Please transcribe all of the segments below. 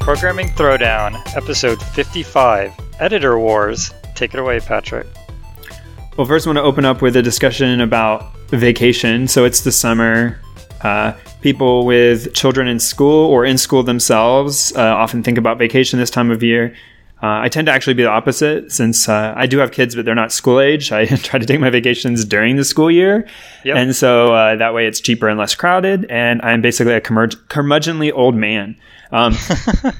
Programming Throwdown, episode 55, Editor Wars. Take it away, Patrick. Well, first, I want to open up with a discussion about vacation. So it's the summer. Uh, people with children in school or in school themselves uh, often think about vacation this time of year. Uh, I tend to actually be the opposite since uh, I do have kids, but they're not school age. I try to take my vacations during the school year. Yep. And so uh, that way it's cheaper and less crowded. And I'm basically a curmudgeonly old man. Um,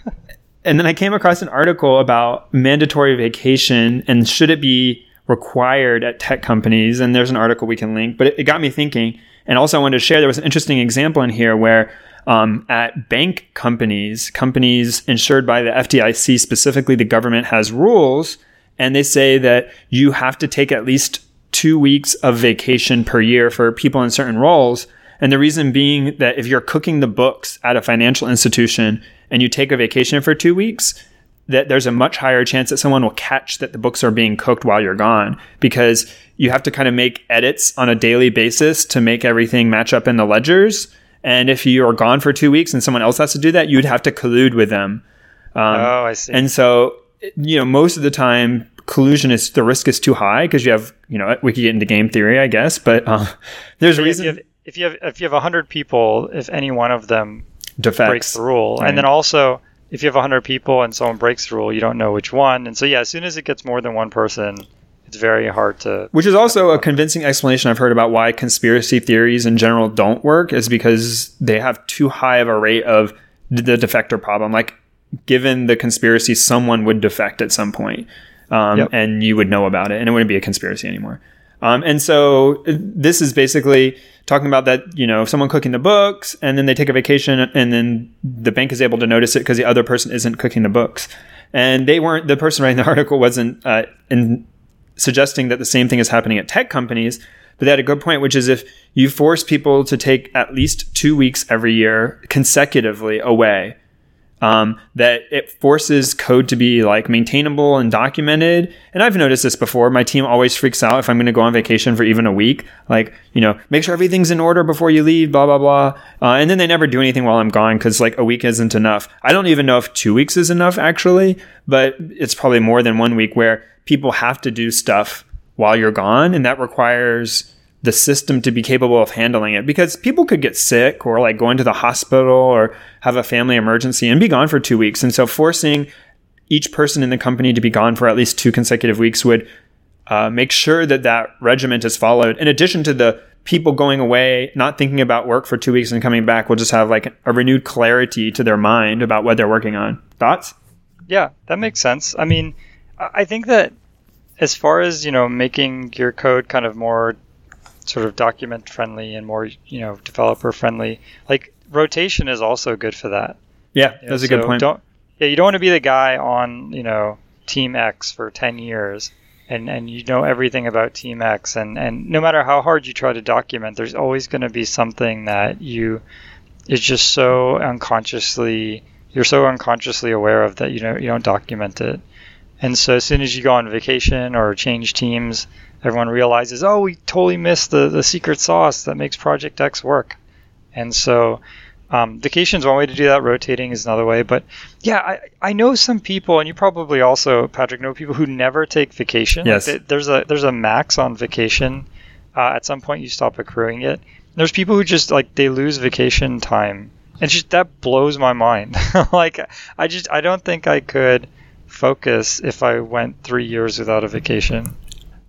and then I came across an article about mandatory vacation and should it be required at tech companies. And there's an article we can link, but it, it got me thinking. And also, I wanted to share there was an interesting example in here where um, at bank companies, companies insured by the FDIC, specifically the government has rules, and they say that you have to take at least two weeks of vacation per year for people in certain roles. And the reason being that if you're cooking the books at a financial institution and you take a vacation for two weeks, that there's a much higher chance that someone will catch that the books are being cooked while you're gone because you have to kind of make edits on a daily basis to make everything match up in the ledgers. And if you are gone for two weeks and someone else has to do that, you'd have to collude with them. Um, oh, I see. And so, you know, most of the time, collusion is the risk is too high because you have, you know, we could get into game theory, I guess, but uh, there's a reason. If you, have, if you have if you have hundred people, if any one of them Defects. breaks the rule, right. and then also if you have 100 people and someone breaks the rule, you don't know which one. And so, yeah, as soon as it gets more than one person, it's very hard to. Which is also a convincing explanation I've heard about why conspiracy theories in general don't work, is because they have too high of a rate of the defector problem. Like, given the conspiracy, someone would defect at some point, um, yep. and you would know about it, and it wouldn't be a conspiracy anymore. Um, and so this is basically talking about that, you know, someone cooking the books and then they take a vacation and then the bank is able to notice it because the other person isn't cooking the books. And they weren't, the person writing the article wasn't uh, in suggesting that the same thing is happening at tech companies, but they had a good point, which is if you force people to take at least two weeks every year consecutively away, um, that it forces code to be like maintainable and documented. And I've noticed this before. My team always freaks out if I'm going to go on vacation for even a week. Like, you know, make sure everything's in order before you leave, blah, blah, blah. Uh, and then they never do anything while I'm gone because like a week isn't enough. I don't even know if two weeks is enough actually, but it's probably more than one week where people have to do stuff while you're gone. And that requires the system to be capable of handling it because people could get sick or like go into the hospital or have a family emergency and be gone for two weeks. And so forcing each person in the company to be gone for at least two consecutive weeks would uh, make sure that that regiment is followed. In addition to the people going away, not thinking about work for two weeks and coming back, will just have like a renewed clarity to their mind about what they're working on. Thoughts? Yeah, that makes sense. I mean, I think that as far as you know, making your code kind of more sort of document friendly and more you know developer friendly. Like rotation is also good for that. Yeah, you know, that's a so good point. Don't yeah, you don't want to be the guy on you know Team X for ten years and and you know everything about Team X and and no matter how hard you try to document, there's always going to be something that you is just so unconsciously you're so unconsciously aware of that you know you don't document it. And so as soon as you go on vacation or change teams, everyone realizes, oh, we totally missed the, the secret sauce that makes Project X work. And so um, vacation is one way to do that. Rotating is another way. But yeah, I, I know some people, and you probably also, Patrick, know people who never take vacation. Yes. Like there's a there's a max on vacation. Uh, at some point, you stop accruing it. There's people who just like they lose vacation time, and just that blows my mind. like I just I don't think I could focus if I went three years without a vacation.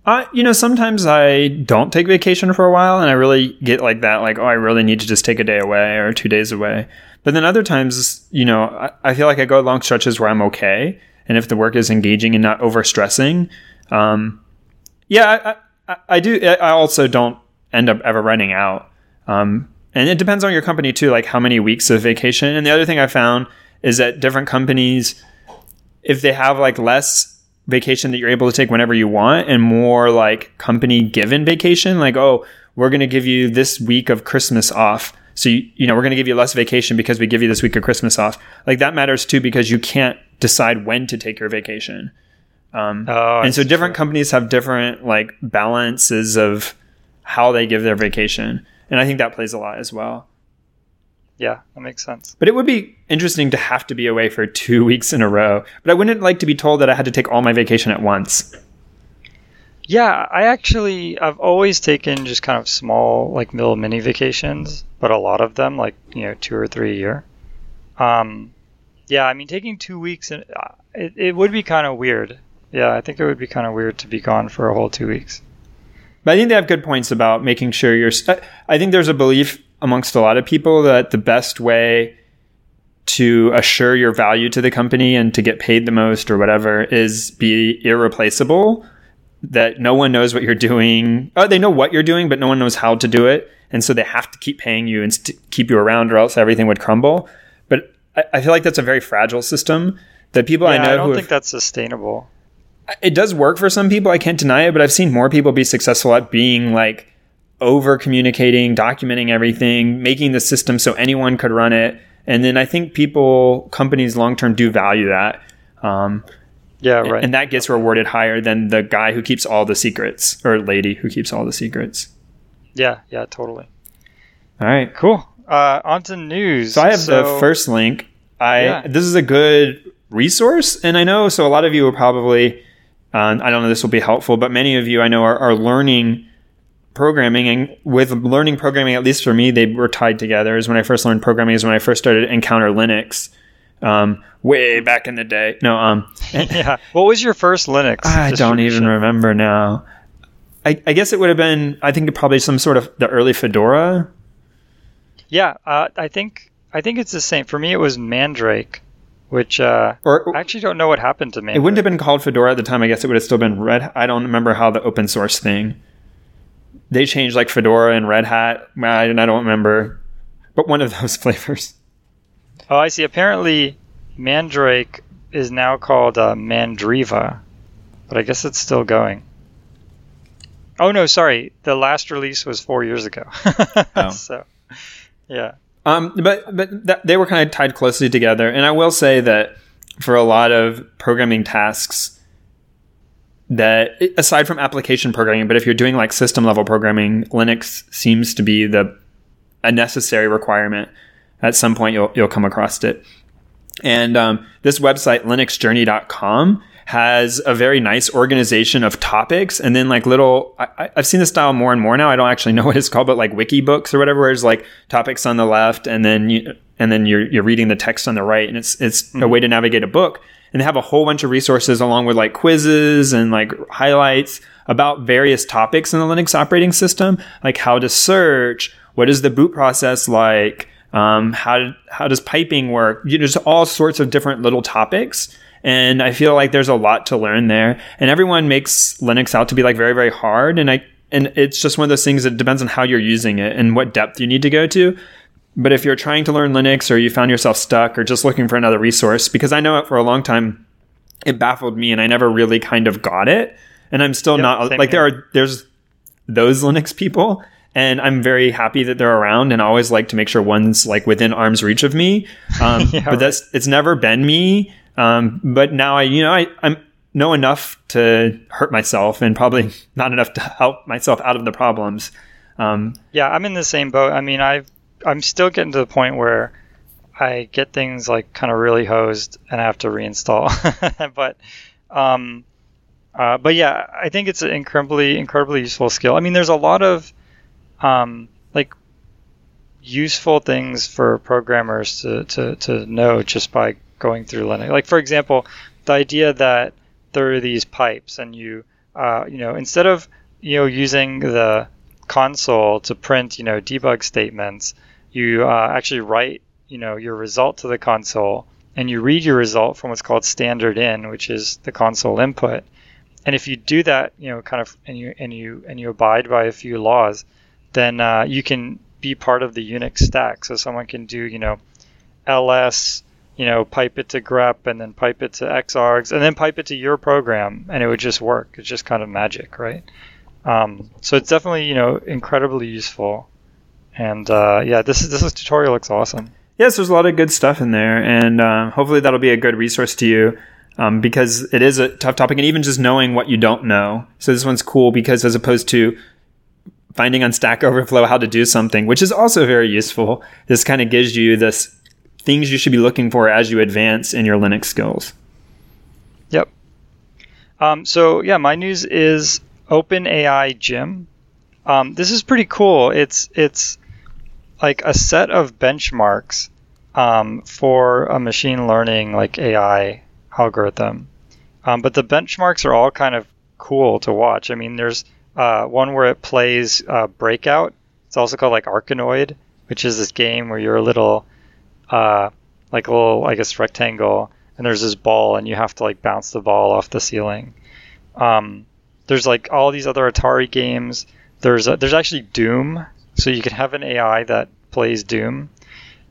Uh, you know, sometimes I don't take vacation for a while and I really get like that, like, oh, I really need to just take a day away or two days away. But then other times, you know, I, I feel like I go long stretches where I'm okay. And if the work is engaging and not over stressing, um, yeah, I, I, I, do. I also don't end up ever running out. Um, and it depends on your company too, like how many weeks of vacation. And the other thing I found is that different companies, if they have like less vacation that you're able to take whenever you want and more like company given vacation like oh we're going to give you this week of christmas off so you, you know we're going to give you less vacation because we give you this week of christmas off like that matters too because you can't decide when to take your vacation Um, Oh, and so different true. companies have different like balances of how they give their vacation, and I think that plays a lot as well. Yeah, that makes sense. But it would be interesting to have to be away for two weeks in a row. But I wouldn't like to be told that I had to take all my vacation at once. Yeah, I actually I've always taken just kind of small like little mini vacations, but a lot of them like you know two or three a year. Um, yeah, I mean taking two weeks and uh, it it would be kind of weird. Yeah, I think it would be kind of weird to be gone for a whole two weeks. But I think they have good points about making sure you're. I- I think there's a belief amongst a lot of people that the best way to assure your value to the company and to get paid the most or whatever is be irreplaceable. That no one knows what you're doing. Oh, they know what you're doing, but no one knows how to do it, and so they have to keep paying you and st- keep you around, or else everything would crumble. But I, I feel like that's a very fragile system. That people I know I don't who think have, that's sustainable. it does work for some people. I can't deny it, but I've seen more people be successful at being like over communicating, documenting everything, making the system so anyone could run it. And then I think people, companies long term do value that. Um, Yeah, right. And that gets rewarded higher than the guy who keeps all the secrets or lady who keeps all the secrets. yeah, yeah, totally. All right. Cool. Uh, on to news. So I have the first link. I Yeah. this is a good resource, and I know so a lot of you are probably. Uh, I don't know this will be helpful, but many of you I know are, are learning programming, and with learning programming, at least for me, they were tied together. Is when I first learned programming is when I first started Encounter Linux, um, way back in the day. No, um, yeah. What was your first Linux? I don't even remember now. I, I guess it would have been. I think probably some sort of the early Fedora. Yeah, uh, I think I think it's the same. For me, it was Mandrake, which uh, Or I actually don't know what happened to Mandrake. It wouldn't have been called Fedora at the time. I guess it would have still been Red. I don't remember how the open source thing. They changed like Fedora and Red Hat. I, I don't remember, but one of those flavors. Oh, I see. Apparently, Mandrake is now called uh, Mandriva, but I guess it's still going. Oh no, sorry. The last release was four years ago. Oh. so, yeah. Um, but but that, they were kind of tied closely together. And I will say that for a lot of programming tasks, that aside from application programming, but if you're doing like system level programming, Linux seems to be the a necessary requirement. At some point, you'll you'll come across it. And um, this website, linuxjourney.com, has a very nice organization of topics and then like little, I, I've seen this style more and more now. I don't actually know what it's called, but like wiki books or whatever, where it's like topics on the left and then you, and then you're, you're reading the text on the right. And it's, it's a way to navigate a book. And they have a whole bunch of resources along with like quizzes and like highlights about various topics in the Linux operating system, like how to search, what is the boot process like, um, how how does piping work? You know, just all sorts of different little topics, and I feel like there's a lot to learn there. And everyone makes Linux out to be like very very hard, and I and it's just one of those things that depends on how you're using it and what depth you need to go to. But if you're trying to learn Linux or you found yourself stuck or just looking for another resource, because I know it for a long time, it baffled me and I never really kind of got it. And I'm still Yep, not like there are there's those Linux people and I'm very happy that they're around and I always like to make sure one's like within arm's reach of me. Um, Yeah, but that's it's never been me. Um, but now I you know I I'm know enough to hurt myself and probably not enough to help myself out of the problems. Um, Yeah, I'm in the same boat. I mean, I've I'm still getting to the point where I get things like kind of really hosed and I have to reinstall. but um, uh, but yeah, I think it's an incredibly incredibly useful skill. I mean, there's a lot of um, like useful things for programmers to, to, to know just by going through Linux. Like for example, the idea that there are these pipes and you uh, you know instead of you know using the console to print you know debug statements, you uh, actually write you know your result to the console and you read your result from what's called standard in, which is the console input. And if you do that, you know, kind of, and you and you and you abide by a few laws, then uh, you can be part of the Unix stack. So someone can do, you know, ls, you know, pipe it to grep, and then pipe it to xargs, and then pipe it to your program, and it would just work. It's just kind of magic, right? Um, so it's definitely, you know, incredibly useful. And uh, yeah, this is this tutorial looks awesome. yes, there's a lot of good stuff in there, and um, hopefully that'll be a good resource to you. um, because it is a tough topic, and even just knowing what you don't know. So this one's cool because as opposed to finding on Stack Overflow how to do something, which is also very useful, this kind of gives you this things you should be looking for as you advance in your Linux skills. Yep. Um, so yeah, my news is OpenAI Gym. Um, this is pretty cool. It's it's like a set of benchmarks um, for a machine learning like AI algorithm. Um, but the benchmarks are all kind of cool to watch. I mean, there's uh, one where it plays uh, Breakout. It's also called like Arkanoid, which is this game where you're a little, uh, like a little, I guess, rectangle, and there's this ball, and you have to like bounce the ball off the ceiling. Um, there's like all these other Atari games. There's a, there's actually Doom, so you can have an AI that plays Doom.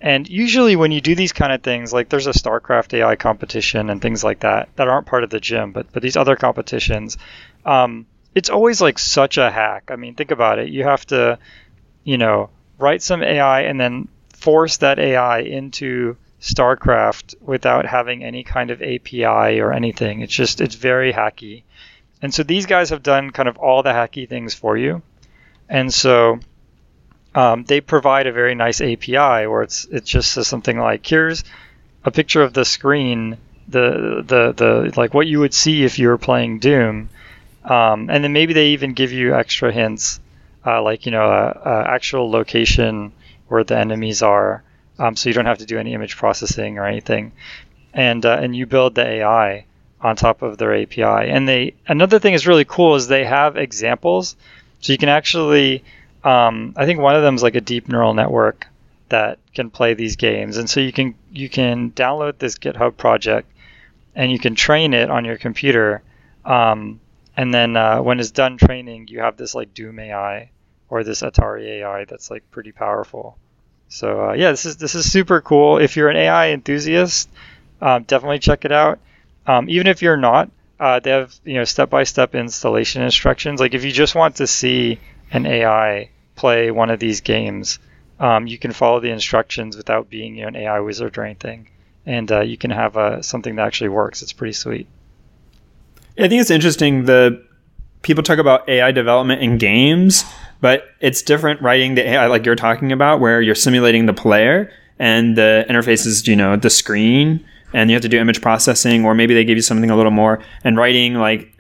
And usually, when you do these kind of things, like there's a StarCraft AI competition and things like that that aren't part of the gym, but but these other competitions, um, it's always like such a hack. I mean, think about it. You have to, you know, write some AI and then force that AI into StarCraft without having any kind of API or anything. It's just it's very hacky. And so these guys have done kind of all the hacky things for you. And so um, they provide a very nice API where it's it just says something like here's a picture of the screen, the the the like what you would see if you were playing Doom, um, and then maybe they even give you extra hints, uh, like you know a, a, actual location where the enemies are, um, so you don't have to do any image processing or anything, and uh, and you build the AI on top of their API. And they another thing is really cool is they have examples, so you can actually um, I think one of them is like a deep neural network that can play these games, and so you can you can download this GitHub project and you can train it on your computer. Um, and then uh, when it's done training, you have this like Doom AI or this Atari AI that's like pretty powerful. So uh, yeah, this is this is super cool. If you're an AI enthusiast, um, definitely check it out. Um, even if you're not, uh, they have you know step-by-step installation instructions. Like if you just want to see an AI play one of these games, um, you can follow the instructions without being you know, an AI wizard or anything, and uh, you can have uh, something that actually works. It's pretty sweet. I think it's interesting. The people talk about AI development in games, but it's different writing the AI like you're talking about, where you're simulating the player and the interface is you know the screen, and you have to do image processing, or maybe they give you something a little more, and writing like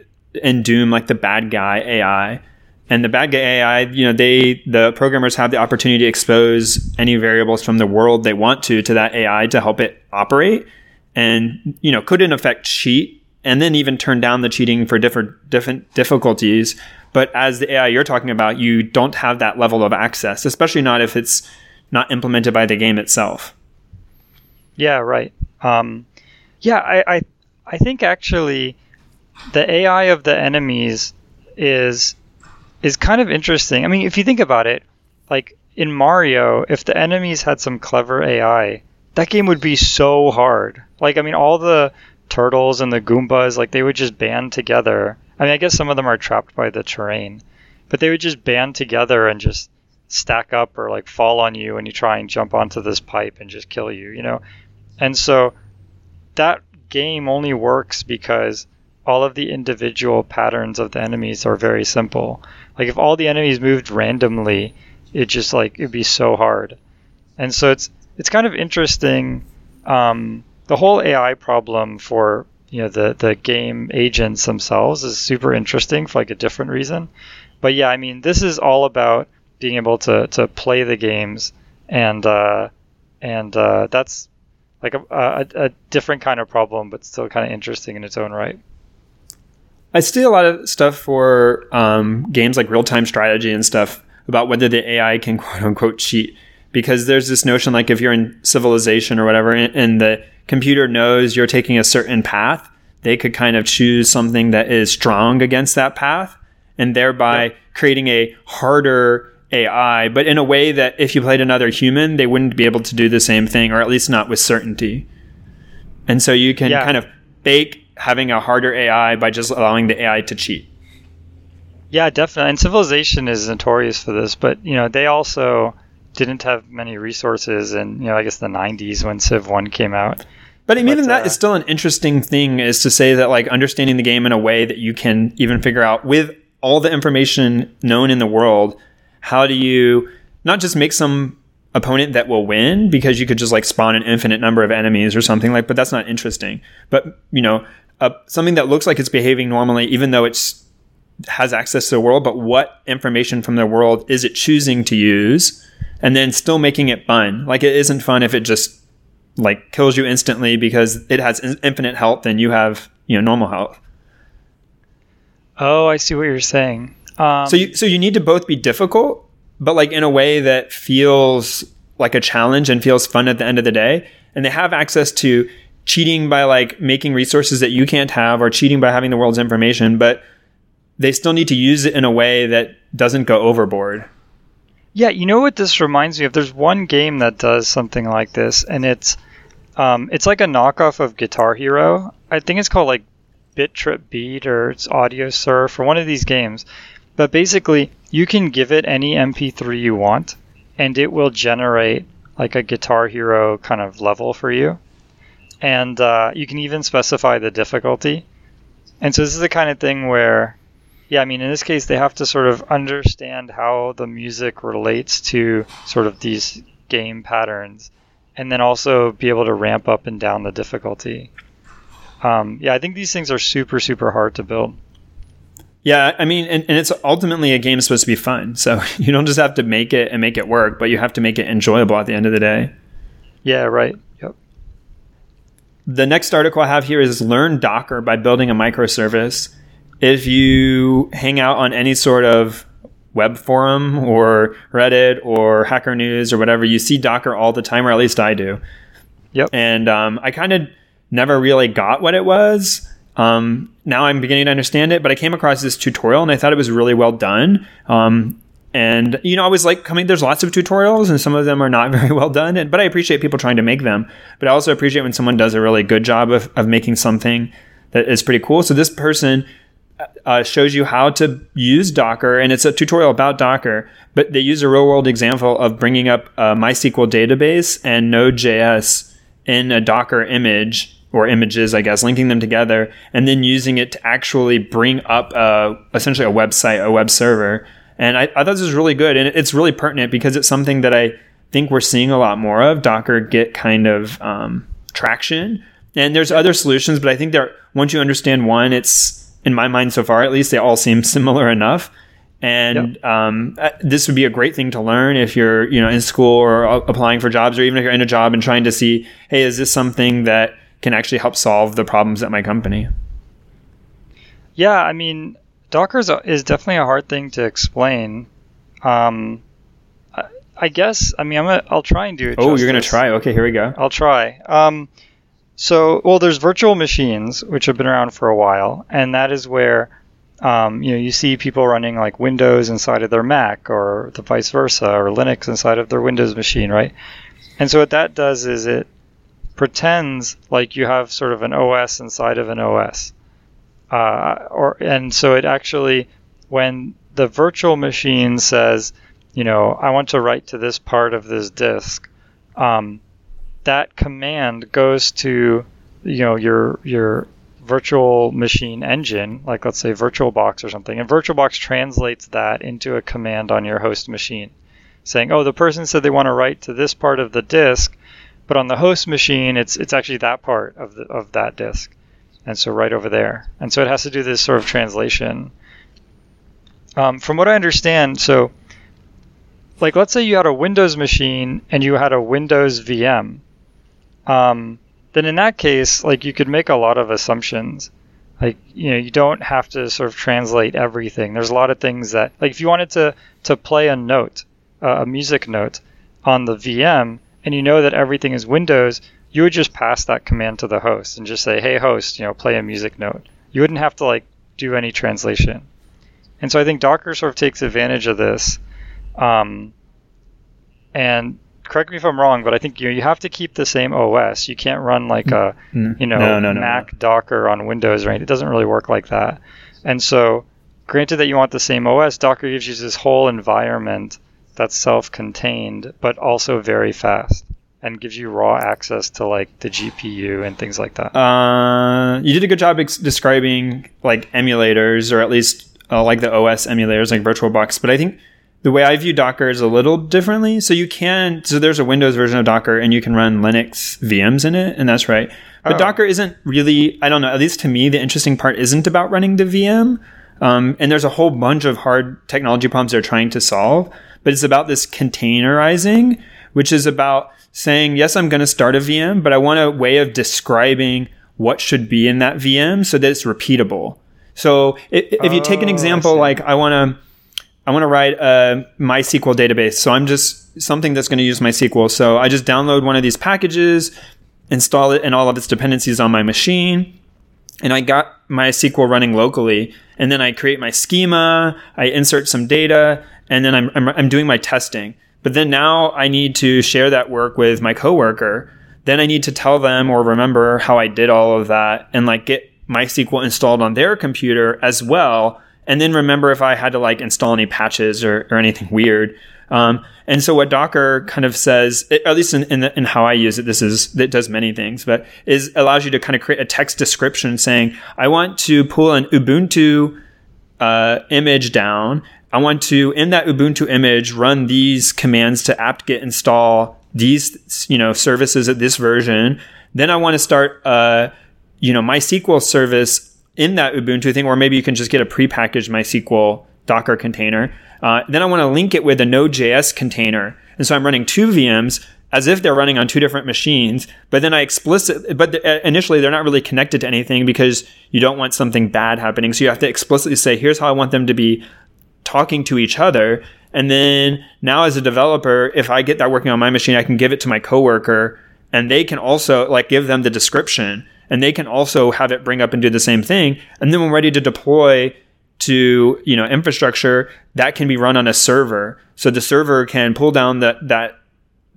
in Doom like the bad guy AI and the bad guy AI, you know, they the programmers have the opportunity to expose any variables from the world they want to to that AI to help it operate, and you know, could in effect cheat and then even turn down the cheating for different different difficulties. But as the AI you're talking about, you don't have that level of access, especially not if it's not implemented by the game itself. Yeah, right. Um, yeah, I, I I think actually the AI of the enemies is is kind of interesting. I mean, if you think about it, like in Mario, if the enemies had some clever AI, that game would be so hard. Like, I mean, all the turtles and the Goombas, like, they would just band together. I mean, I guess some of them are trapped by the terrain, but they would just band together and just stack up or like fall on you when you try and jump onto this pipe and just kill you, you know? And so that game only works because all of the individual patterns of the enemies are very simple. Like if all the enemies moved randomly, it just like it'd be so hard. And so it's it's kind of interesting. Um, the whole AI problem for you know the the game agents themselves is super interesting for like a different reason. But yeah, I mean this is all about being able to to play the games and uh, and uh, that's like a, a, a different kind of problem, but still kind of interesting in its own right. I see a lot of stuff for um, games like real time strategy and stuff about whether the AI can quote unquote cheat. Because there's this notion like if you're in civilization or whatever and, and the computer knows you're taking a certain path, they could kind of choose something that is strong against that path and thereby yeah. creating a harder AI, but in a way that if you played another human, they wouldn't be able to do the same thing, or at least not with certainty. And so you can yeah. kind of bake having a harder AI by just allowing the AI to cheat. Yeah, definitely. And Civilization is notorious for this, but you know they also didn't have many resources in you know I guess the 90s when Civ 1 came out. But I mean, even uh, that is still an interesting thing is to say that like understanding the game in a way that you can even figure out with all the information known in the world, how do you not just make some opponent that will win because you could just like spawn an infinite number of enemies or something like, but that's not interesting. But you know, uh, something that looks like it's behaving normally, even though it's has access to the world, but what information from the world is it choosing to use? And then still making it fun. Like it isn't fun if it just like kills you instantly because it has infinite health and you have you know normal health. Oh, I see what you're saying. Um, so you so you need to both be difficult, but like in a way that feels like a challenge and feels fun at the end of the day. And they have access to cheating by like making resources that you can't have or cheating by having the world's information, but they still need to use it in a way that doesn't go overboard. Yeah, you know what this reminds me of? There's one game that does something like this, and it's um, it's like a knockoff of Guitar Hero. I think it's called like Bit Trip Beat or it's Audiosurf or one of these games. But basically, you can give it any MP3 you want, and it will generate like a Guitar Hero kind of level for you. And uh, you can even specify the difficulty. And so this is the kind of thing where yeah, I mean, in this case, they have to sort of understand how the music relates to sort of these game patterns, and then also be able to ramp up and down the difficulty. Um, yeah, I think these things are super, super hard to build. Yeah, I mean, and, and it's ultimately a game supposed to be fun. So you don't just have to make it and make it work, but you have to make it enjoyable at the end of the day. Yeah, right. The next article I have here is Learn Docker by building a microservice if you hang out on any sort of web forum or Reddit or Hacker News or whatever, you see Docker all the time, or at least I do. Yep. And um, I kind of never really got what it was. Um, now I'm beginning to understand it, but I came across this tutorial and I thought it was really well done. Um, and you know, I was like coming. There's lots of tutorials, and some of them are not very well done. And, but I appreciate people trying to make them. But I also appreciate when someone does a really good job of, of making something that is pretty cool. So this person uh, shows you how to use Docker, and it's a tutorial about Docker. But they use a real world example of bringing up a MySQL database and Node.js in a Docker image or images, I guess, linking them together, and then using it to actually bring up a, essentially a website, a web server. And I, I thought this was really good, and it's really pertinent because it's something that I think we're seeing a lot more of. Docker get kind of um, traction, and there's other solutions, but I think that once you understand one, it's in my mind so far at least they all seem similar enough and yep. um, this would be a great thing to learn if you're you know in school or applying for jobs or even if you're in a job and trying to see hey is this something that can actually help solve the problems at my company yeah i mean docker is definitely a hard thing to explain. Um, I, I guess i mean i'm gonna, i'll try and do it oh you're gonna try. Okay here we go. I'll try. Um, so, well, there's virtual machines, which have been around for a while, and that is where um, you know you see people running like Windows inside of their Mac, or the vice versa, or Linux inside of their Windows machine, right? And so what that does is it pretends like you have sort of an OS inside of an OS, uh, or and so it actually when the virtual machine says, you know, I want to write to this part of this disk. Um, that command goes to you know your your virtual machine engine, like let's say VirtualBox or something, and VirtualBox translates that into a command on your host machine, saying, "Oh, the person said they want to write to this part of the disk, but on the host machine, it's it's actually that part of the of that disk, and so right over there." And so it has to do this sort of translation. Um, from what I understand, so like let's say you had a Windows machine and you had a Windows VM um, then in that case, like you could make a lot of assumptions. Like you know, you don't have to sort of translate everything. There's a lot of things that, like, if you wanted to to play a note, uh, a music note, on the VM, and you know that everything is Windows, you would just pass that command to the host and just say, "Hey, host, you know, play a music note." You wouldn't have to like do any translation. And so I think Docker sort of takes advantage of this. Um, and correct me if I'm wrong, but I think you you have to keep the same OS. You can't run like a mm, you know no, no, no, Mac Docker on Windows or anything. It doesn't really work like that. And so, granted that you want the same OS, Docker gives you this whole environment that's self-contained, but also very fast. And gives you raw access to like the GPU and things like that? Uh, you did a good job ex- describing like emulators, or at least uh, like the OS emulators, like VirtualBox. But I think the way I view Docker is a little differently. So you can, so there's a Windows version of Docker, and you can run Linux VMs in it, and that's right. But oh. Docker isn't really, I don't know, at least to me, the interesting part isn't about running the VM. Um, and there's a whole bunch of hard technology problems they're trying to solve, but it's about this containerizing, which is about saying, yes, I'm going to start a VM, but I want a way of describing what should be in that VM so that it's repeatable. So if, if you take an oh, example, I like I want to, I want to write a MySQL database. So I'm just something that's going to use MySQL. So I just download one of these packages, install it and all of its dependencies on my machine. And I got MySQL running locally. And then I create my schema, I insert some data, and then I'm, I'm, I'm doing my testing. But then now I need to share that work with my coworker. Then I need to tell them or remember how I did all of that and like get MySQL installed on their computer as well. And then remember if I had to like install any patches or, or anything weird. Um, and so what Docker kind of says, at least in, in, the, in, how I use it, this is, it does many things, but is allows you to kind of create a text description saying, I want to pull an Ubuntu, uh, image down. I want to, in that Ubuntu image, run these commands to apt-get install these, you know, services at this version. Then I want to start, uh, you know, MySQL service in that Ubuntu thing, or maybe you can just get a prepackaged MySQL Docker container. Uh, then I want to link it with a Node.js container. And so I'm running two VMs as if they're running on two different machines. But then I explicit, but the, uh, initially they're not really connected to anything because you don't want something bad happening. So you have to explicitly say, here's how I want them to be talking to each other. And then now as a developer, if I get that working on my machine, I can give it to my coworker and they can also like give them the description and they can also have it bring up and do the same thing. And then when ready to deploy to you know infrastructure that can be run on a server so the server can pull down that that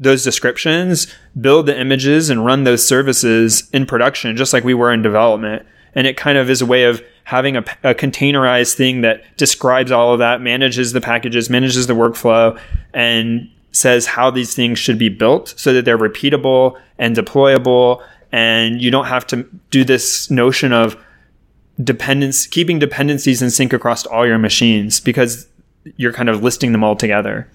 those descriptions build the images and run those services in production just like we were in development and it kind of is a way of having a, a containerized thing that describes all of that manages the packages manages the workflow and says how these things should be built so that they're repeatable and deployable and you don't have to do this notion of dependence keeping dependencies in sync across all your machines because you're kind of listing them all together.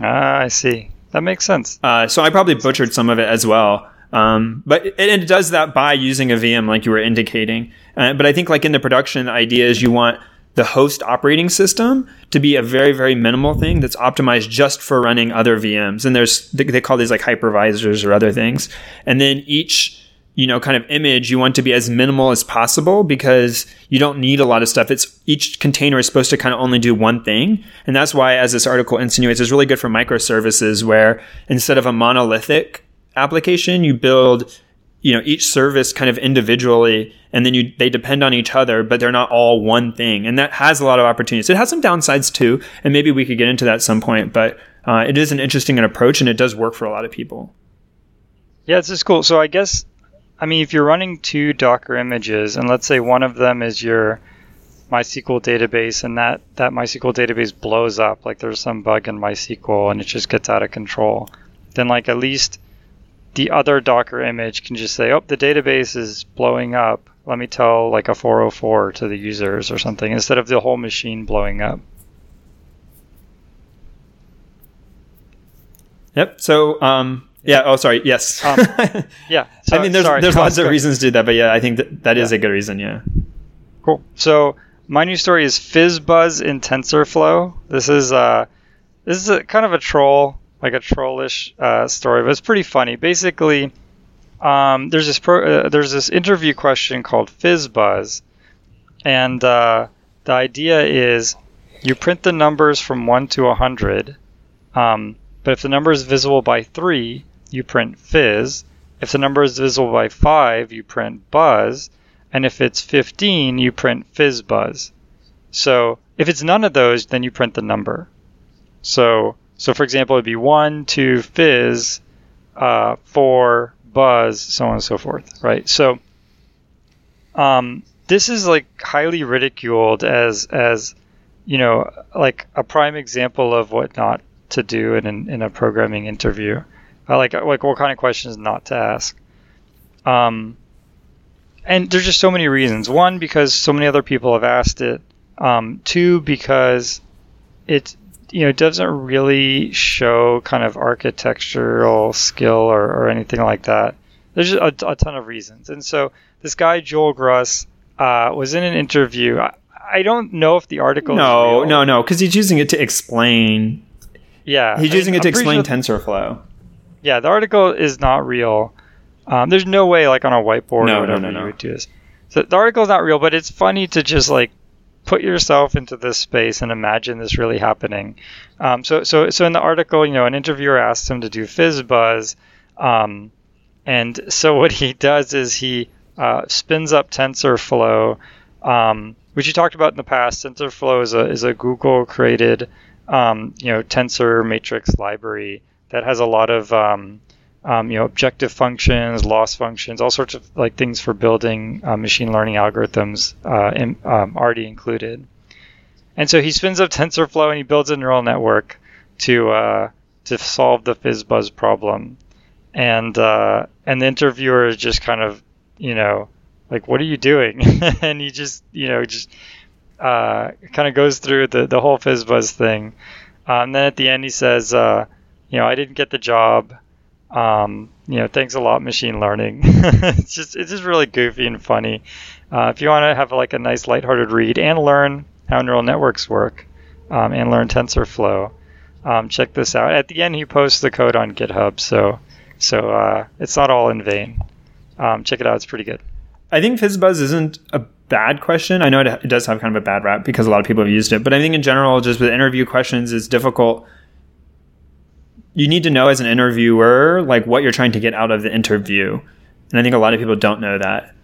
Ah, I see. That makes sense. Uh, so I probably butchered some of it as well. Um, but it, it, does that by using a VM, like you were indicating. Uh, but I think, like in the production, the idea is you want the host operating system to be a very, very minimal thing that's optimized just for running other VMs. And there's they call these like hypervisors or other things. And then each you know, kind of image, you want to be as minimal as possible because you don't need a lot of stuff. It's each container is supposed to kind of only do one thing. And that's why, as this article insinuates, it's really good for microservices where instead of a monolithic application, you build, you know, each service kind of individually and then you, they depend on each other, but they're not all one thing. And that has a lot of opportunities. It has some downsides too. And maybe we could get into that some point, but uh, it is an interesting approach and it does work for a lot of people. Yeah, this is cool. So I guess I mean, if you're running two Docker images, and let's say one of them is your MySQL database, and that, that MySQL database blows up, like there's some bug in MySQL and it just gets out of control, then like at least the other Docker image can just say, oh, the database is blowing up. Let me tell like a 404 to the users or something instead of the whole machine blowing up. Yep. So um, yeah. Oh, sorry. Yes. Um, yeah. So, I mean, there's sorry, there's lots of reasons to do that, but yeah, I think that that yeah. is a good reason. Yeah. Cool. So my new story is FizzBuzz in TensorFlow. This is uh, this is a kind of a troll, like a trollish uh, story, but it's pretty funny. Basically, um, there's this pro- uh, there's this interview question called FizzBuzz, and uh, the idea is you print the numbers from one to hundred. Um, but if the number is visible by 3, you print fizz. If the number is divisible by 5, you print buzz. And if it's 15, you print fizz buzz. So if it's none of those, then you print the number. So, so for example, it'd be 1, 2, fizz, uh, 4, buzz, so on and so forth, right? So um, this is like highly ridiculed as, as you know, like a prime example of what not to do in, an, in a programming interview. Uh, like like what kind of questions not to ask. Um, and there's just so many reasons. One, because so many other people have asked it. Um, two, because it you know doesn't really show kind of architectural skill or, or anything like that. There's just a, a, ton of reasons. And so this guy Joel Grus uh, was in an interview. I, I, don't know if the article. No, no, no, because he's using it to explain. Yeah, he's using I mean, it to explain sure TensorFlow. Yeah, the article is not real. Um, there's no way, like on a whiteboard no, or whatever, no, no, you would do this. So the article is not real, but it's funny to just like put yourself into this space and imagine this really happening. Um, so, so, so in the article, you know, an interviewer asks him to do FizzBuzz, um, and so what he does is he uh, spins up TensorFlow, um, which you talked about in the past. TensorFlow is a is a Google created, um, you know, tensor matrix library that has a lot of um, you know, objective functions, loss functions, all sorts of like things for building uh, machine learning algorithms uh, in, um, already included. And so he spins up TensorFlow and he builds a neural network to uh, to solve the FizzBuzz problem. And uh, and the interviewer is just kind of, you know, like, what are you doing? and he just, you know, just uh, kind of goes through the the whole FizzBuzz thing. and um, then at the end he says, uh, you know, I didn't get the job. Um, you know, thanks a lot, machine learning. it's just it's just really goofy and funny. Uh, if you want to have like a nice lighthearted read and learn how neural networks work um, and learn TensorFlow, um, check this out. At the end, he posts the code on GitHub, so so uh, it's not all in vain. Um, check it out; it's pretty good. I think FizzBuzz isn't a bad question. I know it, it does have kind of a bad rap because a lot of people have used it, but I think in general, just with interview questions, it's difficult you need to know as an interviewer like what you're trying to get out of the interview. And i think a lot of people don't know that.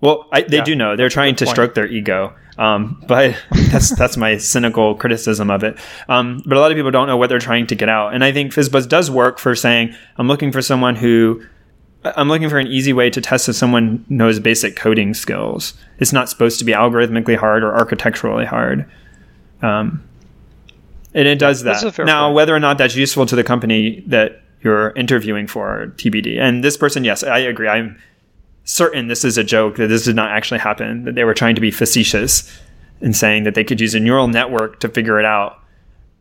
Well I, they yeah, do know. They're trying to point. stroke their ego. Um, but that's that's my cynical criticism of it. Um, but a lot of people don't know what they're trying to get out. And i think fizzbuzz does work for saying i'm looking for someone who i'm looking for an easy way to test if someone knows basic coding skills. It's not supposed to be algorithmically hard or architecturally hard. Um, and it does that. Now, point. whether or not that's useful to the company that you're interviewing for, TBD. And this person, yes, I agree. I'm certain this is a joke, that this did not actually happen, that they were trying to be facetious in saying that they could use a neural network to figure it out.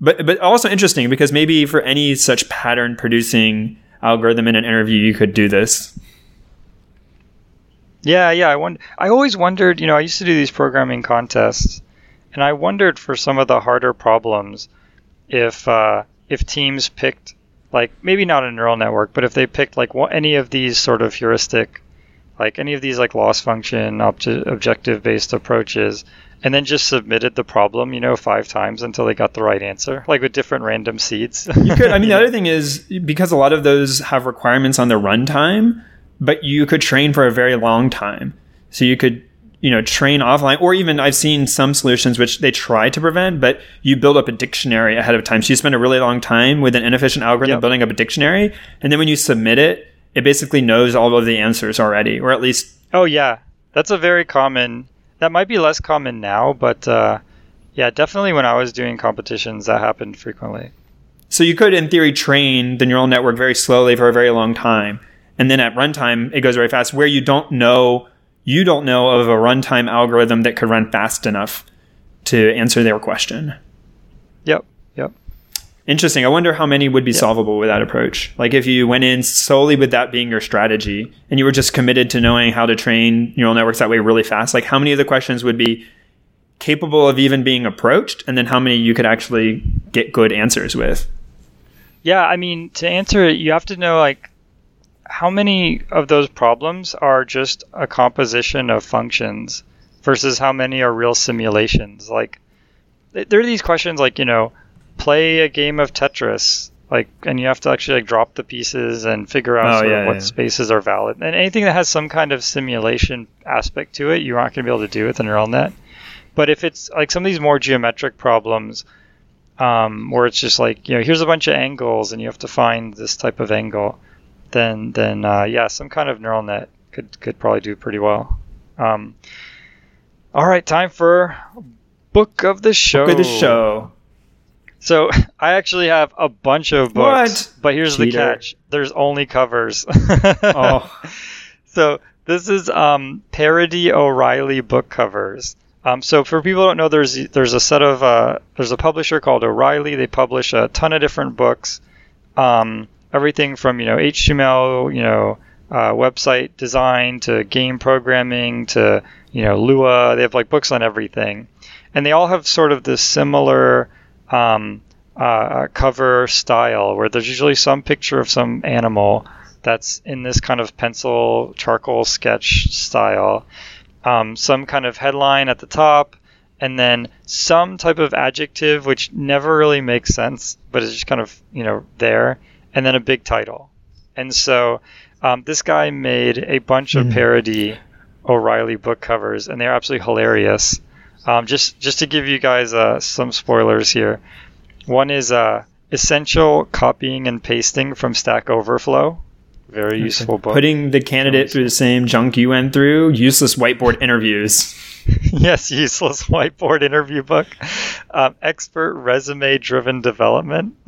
But, but also interesting because maybe for any such pattern producing algorithm in an interview, you could do this. Yeah, yeah. I wonder, I always wondered, you know, I used to do these programming contests, and I wondered for some of the harder problems if uh, if teams picked like maybe not a neural network, but if they picked like any of these sort of heuristic, like any of these like loss function obje- objective based approaches, and then just submitted the problem, you know, five times until they got the right answer, like with different random seeds. you could. I mean, the other thing is because a lot of those have requirements on the runtime, but you could train for a very long time. So you could you know train offline or even i've seen some solutions which they try to prevent but you build up a dictionary ahead of time. So you spend a really long time with an inefficient algorithm yep. building up a dictionary and then when you submit it it basically knows all of the answers already or at least oh yeah. That's a very common that might be less common now but uh, yeah definitely when i was doing competitions that happened frequently. So you could in theory train the neural network very slowly for a very long time and then at runtime it goes very fast where you don't know you don't know of a runtime algorithm that could run fast enough to answer their question. Yep. Yep. Interesting. I wonder how many would be yep. solvable with that approach. Like if you went in solely with that being your strategy and you were just committed to knowing how to train neural networks that way really fast, like how many of the questions would be capable of even being approached and then how many you could actually get good answers with? Yeah, I mean, to answer it, you have to know like how many of those problems are just a composition of functions versus how many are real simulations? Like, there are these questions like, you know, play a game of Tetris, like, and you have to actually like drop the pieces and figure out oh, yeah, what yeah. spaces are valid. And anything that has some kind of simulation aspect to it, you aren't going to be able to do with a neural net. But if it's like some of these more geometric problems, um, where it's just like, you know, here's a bunch of angles and you have to find this type of angle then then uh, yeah, some kind of neural net could could probably do pretty well. Um, all right, time for book of the show. Book of the show. So I actually have a bunch of books, What? but here's the catch: there's only covers. Oh, So this is um, parody O'Reilly book covers. Um, so for people who don't know, there's there's a set of uh, there's a publisher called O'Reilly. They publish a ton of different books, um, everything from you know HTML, you know, uh, website design to game programming to you know Lua. They have like books on everything, and they all have sort of this similar um, uh, cover style where there's usually some picture of some animal that's in this kind of pencil charcoal sketch style. Um, some kind of headline at the top, and then some type of adjective which never really makes sense, but it's just kind of you know there, and then a big title. And so um, this guy made a bunch of Mhm. parody O'Reilly book covers, and they're absolutely hilarious. Um, just just to give you guys uh, some spoilers here, one is uh, essential copying and pasting from Stack Overflow. Very useful book. putting the candidate through the same junk you went through. Useless whiteboard interviews. yes, useless whiteboard interview book. Um, expert resume driven development.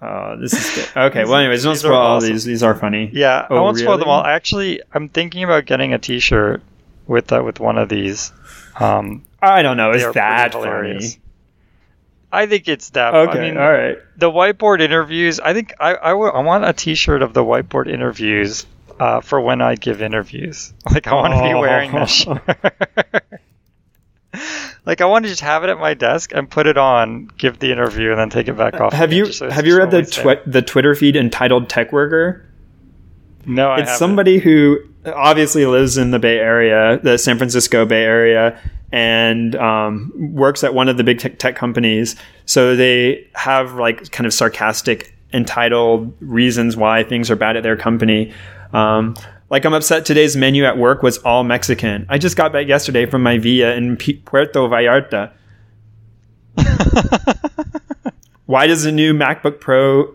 Oh, this is good. Okay. Well, anyways, don't spoil all awesome. these. These are funny. yeah, I Oh, won't spoil them really? all. Actually, I'm thinking about getting a T-shirt with uh, with one of these. Um, I don't know. Is that funny? I think it's that. Okay. I mean, all right. the whiteboard interviews. I think I I want a T-shirt of the whiteboard interviews uh, for when I give interviews. Like I want to be wearing Oh. like I want to just have it at my desk and put it on, give the interview, and then take it back off. Have you so have you read the twi- the Twitter feed entitled Tech Worker? No, I it's haven't. somebody who obviously lives in the Bay Area, the San Francisco Bay Area, and um, works at one of the big tech, tech companies. So they have like kind of sarcastic, entitled reasons why things are bad at their company. Um, like I'm upset today's menu at work was all Mexican. I just got back yesterday from my villa in P- Puerto Vallarta. Why does the new MacBook Pro?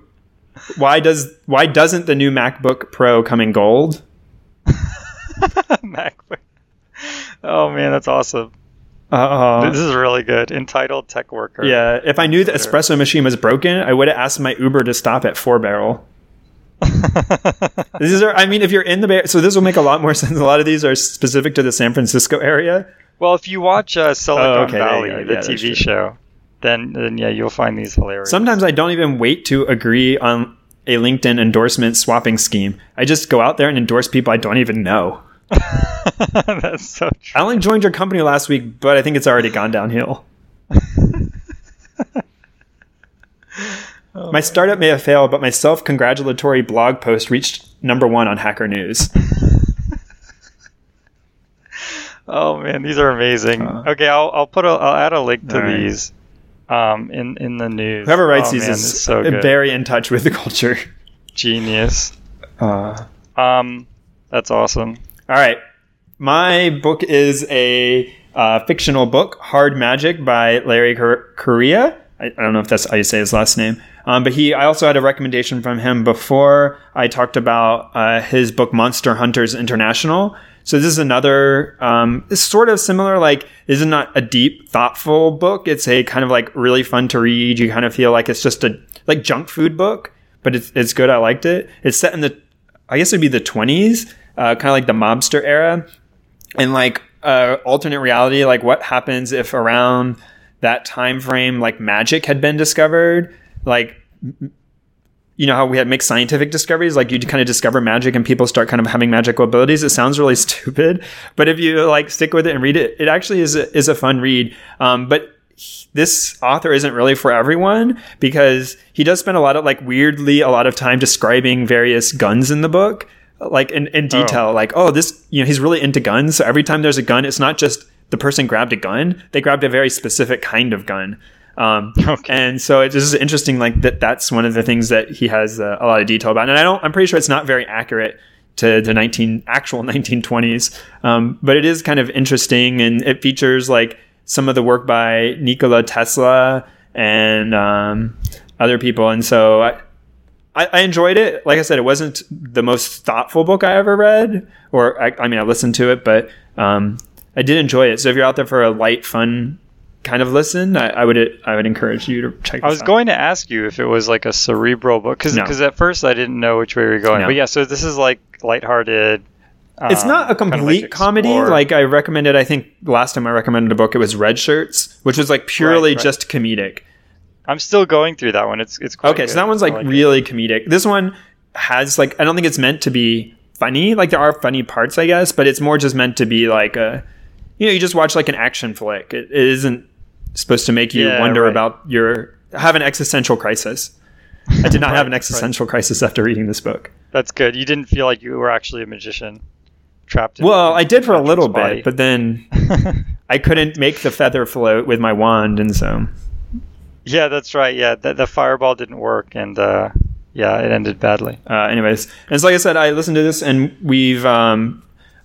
Why does why doesn't the new MacBook Pro come in gold? MacBook. Oh man, that's awesome. Uh, this is really good. Entitled Tech Worker. yeah, if I knew the espresso machine was broken, I would have asked my Uber to stop at Four Barrel. These are, I mean, if you're in the Bay, so this will make a lot more sense. A lot of these are specific to the San Francisco area. well, if you watch uh, Silicon Oh, okay, Valley, the Yeah, TV show, then then yeah, you'll find these hilarious. Sometimes I don't even wait to agree on a LinkedIn endorsement swapping scheme. I just go out there and endorse people I don't even know. that's so true. Alan joined your company last week, but I think it's already gone downhill. My startup may have failed, but my self congratulatory blog post reached number one on Hacker News. Oh man, these are amazing. Uh, okay, I'll I'll put a I'll add a link to right. these um in in the news. Whoever writes oh, these man, is so good. very in touch with the culture. genius. Uh, Um, that's awesome. all right. My book is a uh, fictional book, Hard Magic by Larry Cor- Correia. I, I don't know if that's how you say his last name. Um, but he, I also had a recommendation from him before I talked about uh, his book, Monster Hunters International. So this is another, um, it's sort of similar. Like, this is not a deep, thoughtful book. It's a kind of like really fun to read. You kind of feel like it's just a like junk food book, but it's it's good. I liked it. It's set in the, I guess it'd be the twenties, uh, kind of like the mobster era and like uh, alternate reality like what happens if around that time frame like magic had been discovered like you know how we had make scientific discoveries? Like you kind of discover magic and people start kind of having magical abilities? It sounds really stupid but if you like stick with it and read it it actually is a, is a fun read. Um, but he- this author isn't really for everyone because he does spend a lot of like weirdly a lot of time describing various guns in the book like in, in detail. Like oh this you know he's really into guns. So every time there's a gun it's not just the person grabbed a gun. They grabbed a very specific kind of gun um, Okay. and so it's just interesting like that that's one of the things that he has uh, a lot of detail about and i don't i'm pretty sure it's not very accurate to the 19 actual 1920s um, but it is kind of interesting and it features like some of the work by nikola tesla and um, other people and so I, I, I enjoyed it. Like I said, it wasn't the most thoughtful book I ever read, or I, I mean, I listened to it, but um, I did enjoy it. So if you're out there for a light, fun kind of listen, I, I would I would encourage you to check. This out. I was out. going to ask you if it was like a cerebral book because No. at first I didn't know which way we were going. No. But yeah, so this is like lighthearted. It's um, not a kind of, complete like, comedy. Like I recommended, I think last time I recommended a book, it was Red Shirts, which was like purely Right, right. just comedic. I'm still going through that one. It's it's quite Okay, so that one's like it. really comedic. This one has like I don't think it's meant to be funny. Like there are funny parts, I guess, but it's more just meant to be like a you know you just watch like an action flick. It, it isn't supposed to make you Yeah, wonder right. about your have an existential crisis. I did not have an Right, existential crisis after reading this book. That's good. You didn't feel like you were actually a magician trapped. In, Well, I did for a little body. bit, but then I couldn't make the feather float with my wand, and so yeah, that's right. Yeah, the, the fireball didn't work, and uh, yeah, it ended badly. uh, anyways, and so like I said, I listened to this, and we've um,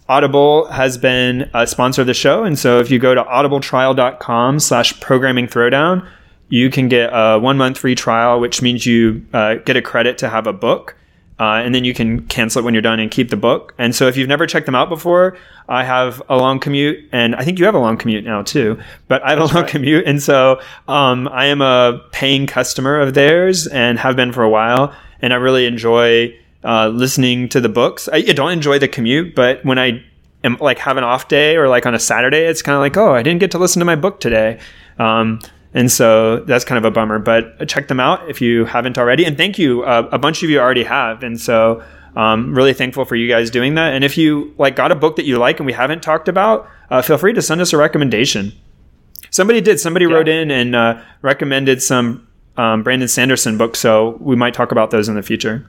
Audible has been a sponsor of the show, and so if you go to audibletrial.com slash programming throwdown, you can get a one month free trial, which means you uh, get a credit to have a book. Uh, and then you can cancel it when you're done and keep the book. And so if you've never checked them out before, I have a long commute, and I think you have a long commute now too. But I have a long right. commute, and so um, I am a paying customer of theirs and have been for a while. And I really enjoy uh, listening to the books. I, I don't enjoy the commute, but when I am like have an off day or like on a Saturday, it's kind of like, oh, I didn't get to listen to my book today. Um, and so that's kind of a bummer, but check them out if you haven't already. And thank you. Uh, a bunch of you already have. And so um, really thankful for you guys doing that. And if you like got a book that you like and we haven't talked about, uh, feel free to send us a recommendation. Somebody did. Somebody Yeah. wrote in and uh, recommended some um, Brandon Sanderson books. So we might talk about those in the future.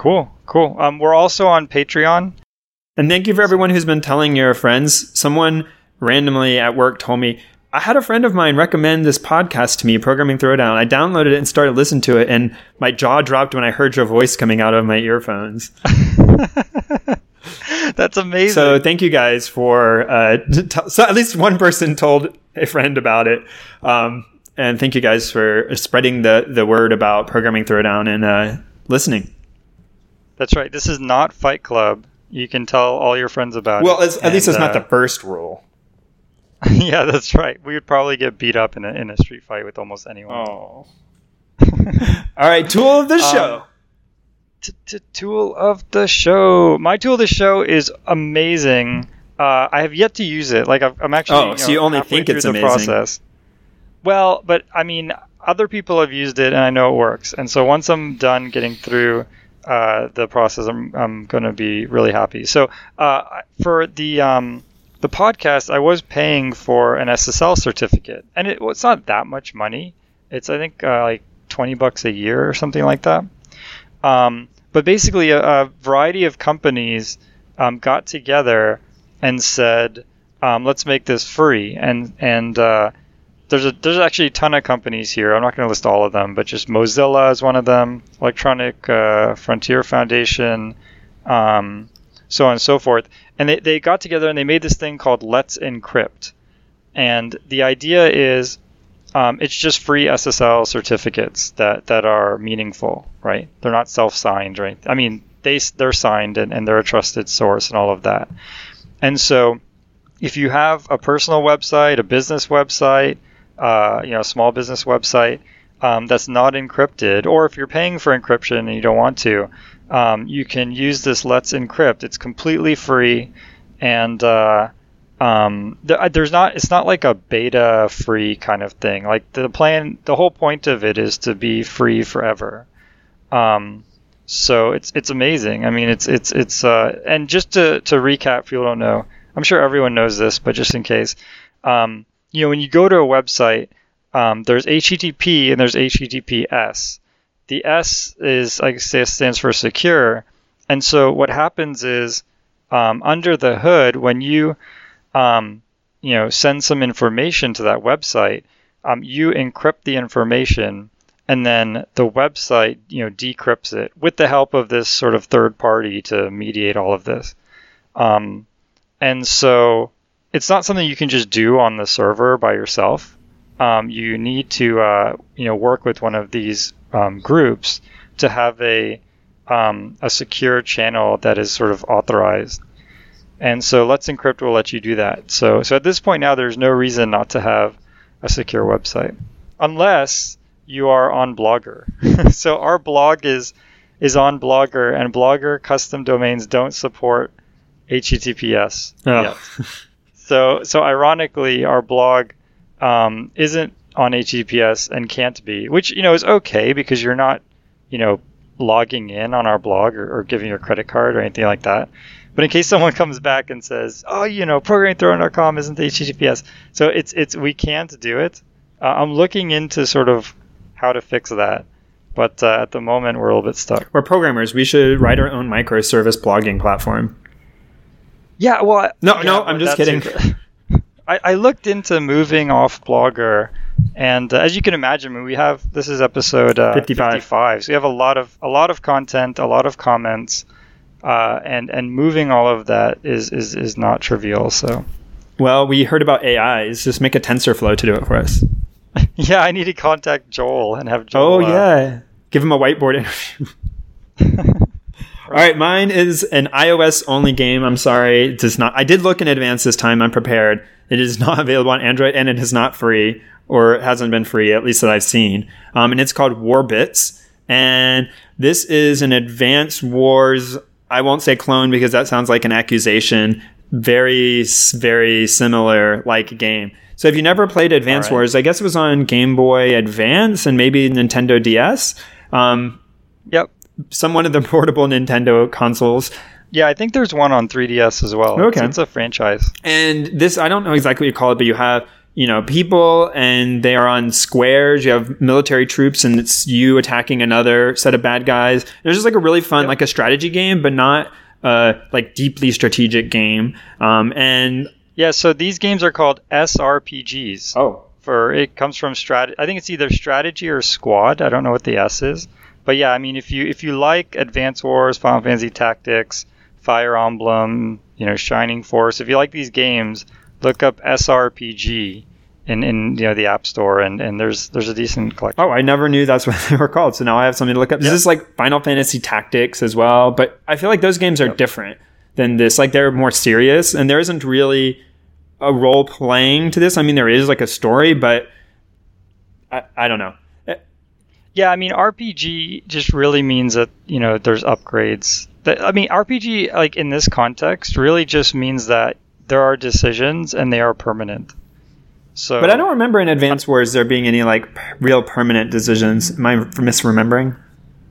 Cool, cool. Um, we're also on Patreon. And thank you for everyone who's been telling your friends. Someone randomly at work told me, I had a friend of mine recommend this podcast to me, Programming Throwdown. I downloaded it and started listening to it, and my jaw dropped when I heard your voice coming out of my earphones. That's amazing. So thank you guys for, uh, t- so at least one person told a friend about it. Um, and thank you guys for spreading the, the word about Programming Throwdown and uh, listening. That's right. This is not Fight Club. You can tell all your friends about Well, it. Well, at least And, it's not uh, the first rule. yeah, that's right. We would probably get beat up in a, in a street fight with almost anyone. Oh. All right, tool of the show. Um, T- t- tool of the show. My tool of the show is amazing. Uh, I have yet to use it. Like I've, I'm actually. Oh, so you only think it's the amazing. Process. Well, but I mean, other people have used it, and I know it works. And so once I'm done getting through uh, the process, I'm I'm going to be really happy. So uh, for the um, the podcast, I was paying for an SSL certificate, and it, well, it's not that much money. It's I think uh, like twenty bucks a year or something like that. Um, but basically, a, a variety of companies um, got together and said, um, "Let's make this free." And and uh, there's a there's actually a ton of companies here. I'm not going to list all of them, but just Mozilla is one of them, Electronic uh, Frontier Foundation, um, so on and so forth. And they, they got together and they made this thing called Let's Encrypt. And the idea is um, it's just free SSL certificates that, that are meaningful, right? They're not self-signed, right? I mean, they they're signed and, and they're a trusted source and all of that. And so, if you have a personal website, a business website, uh, you know, small business website um, that's not encrypted, or if you're paying for encryption and you don't want to, um, you can use this Let's Encrypt. It's completely free, and uh, um, th- there's not. It's not like a beta free kind of thing. Like the plan, the whole point of it is to be free forever. Um, so it's it's amazing. I mean, it's it's it's uh, and just to to recap, if you don't know, I'm sure everyone knows this, but just in case, um, you know, when you go to a website, um, there's HTTP and there's HTTPS. The S is, like I say, stands for secure, and so what happens is, um, under the hood, when you, um, you know, send some information to that website, um, you encrypt the information and then the website you know decrypts it with the help of this sort of third party to mediate all of this um, and so it's not something you can just do on the server by yourself. Um, you need to uh, you know work with one of these um, groups to have a um, a secure channel that is sort of authorized. And so let's encrypt will let you do that. So so at this point now there's no reason not to have a secure website, unless you are on Blogger. so our blog is is on Blogger, and Blogger custom domains don't support HTTPS Oh. so so ironically, our blog um, isn't on HTTPS and can't be, which you know is okay because you're not you know logging in on our blog or, or giving your credit card or anything like that. But in case someone comes back and says, "Oh, you know, programmingthrone.com isn't HTTPS," so it's it's we can't do it. Uh, I'm looking into sort of how to fix that, but uh, at the moment we're a little bit stuck. We're programmers. We should write our own microservice blogging platform. Yeah, well, No, yeah, no, I'm just kidding. I, I looked into moving off Blogger, and uh, as you can imagine, we have this is episode uh, 55. 55, so we have a lot of a lot of content, a lot of comments, uh, and and moving all of that is is is not trivial. So Well, we heard about AIs. Just make a TensorFlow to do it for us. yeah, I need to contact Joel and have Joel. Oh uh, yeah, give him a whiteboard interview. All right, mine is an iOS only game. I'm sorry, it does not. I did look in advance this time. I'm prepared. It is not available on Android, and it is not free, or it hasn't been free, at least that I've seen. Um, and it's called Warbits, and this is an Advance Wars. I won't say clone because that sounds like an accusation. Very, very similar like game. So if you never played Advance right. Wars, I guess it was on Game Boy Advance and maybe Nintendo DS. Um, Yep. Some one of the portable Nintendo consoles. Yeah, I think there's one on 3DS as well. Okay. It's, it's a franchise. And this, I don't know exactly what you call it, but you have, you know, people and they are on squares. You have military troops and it's you attacking another set of bad guys. It's just like a really fun, Yep. like a strategy game, but not uh, like deeply strategic game. Um, and Yeah, so these games are called SRPGs. oh, for it comes from strat. I think it's either strategy or squad. I don't know what the S is, but yeah, I mean if you if you like Advance Wars, Final Fantasy Tactics, Fire Emblem, you know Shining Force, if you like these games, look up SRPG in in you know the App Store, and and there's there's a decent collection. Oh, I never knew that's what they were called. So now I have something to look up. This Yeah. is like Final Fantasy Tactics as well, but I feel like those games are different than this. Like they're more serious, and there isn't really a role playing to this. I mean, there is like a story, but I, I don't know. Yeah, I mean RPG just really means that you know there's upgrades. That I mean RPG like in this context really just means that there are decisions and they are permanent. So, But I don't remember in Advance Wars there being any like p- real permanent decisions. Am I misremembering?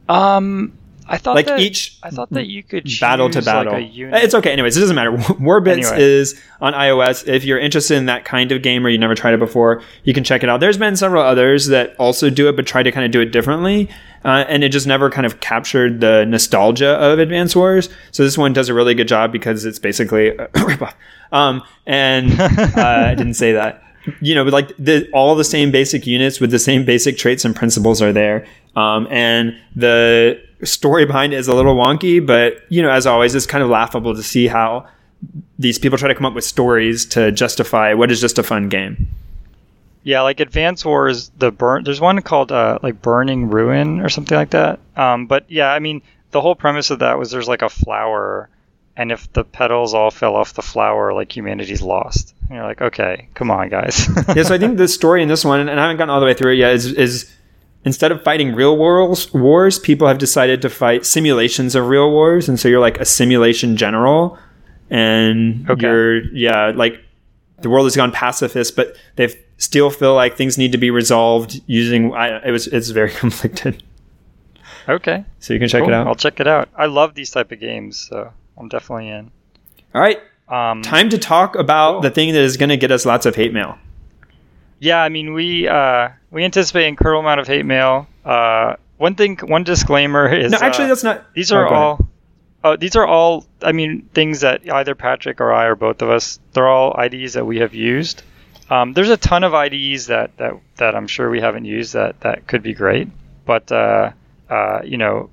Um, I thought Like that, each I thought that you could battle to like, battle. unit. it's okay. Anyways, it doesn't matter. Warbits Anyway. is on iOS. If you're interested in that kind of game or you never tried it before, you can check it out. There's been several others that also do it, but try to kind of do it differently. Uh, and it just never kind of captured the nostalgia of Advance Wars. So this one does a really good job because it's basically a ripoff. Um, and uh, I didn't say that. You know, but like the, all the same basic units with the same basic traits and principles are there. Um, and the story behind it is a little wonky, but you know, as always, it's kind of laughable to see how these people try to come up with stories to justify what is just a fun game. yeah, like Advance Wars, the burn. There's one called uh, like Burning Ruin or something like that. Um, but yeah, I mean, the whole premise of that was there's like a flower, and if the petals all fell off the flower, like humanity's lost. And you're like, okay, come on, guys. yeah, so I think the story in this one, and I haven't gotten all the way through it yet, is, is instead of fighting real wars, wars, people have decided to fight simulations of real wars, and so you're like a simulation general, and Okay. you're yeah, like the world has gone pacifist, but they still feel like things need to be resolved using. I, it was it's very conflicted, okay, so you can check cool. it out. I'll check it out. I love these type of games, so I'm definitely in. All right, Um, time to talk about Cool. the thing that is going to get us lots of hate mail. Yeah, I mean we uh, we anticipate incredible amount of hate mail. Uh, one thing, one disclaimer is No, actually, uh, that's not. these oh, are ahead. all. Oh, these are all. I mean, things that either Patrick or I or both of us. They're all IDEs that we have used. Um, there's a ton of IDEs that, that that I'm sure we haven't used that that could be great. But uh, uh, you know,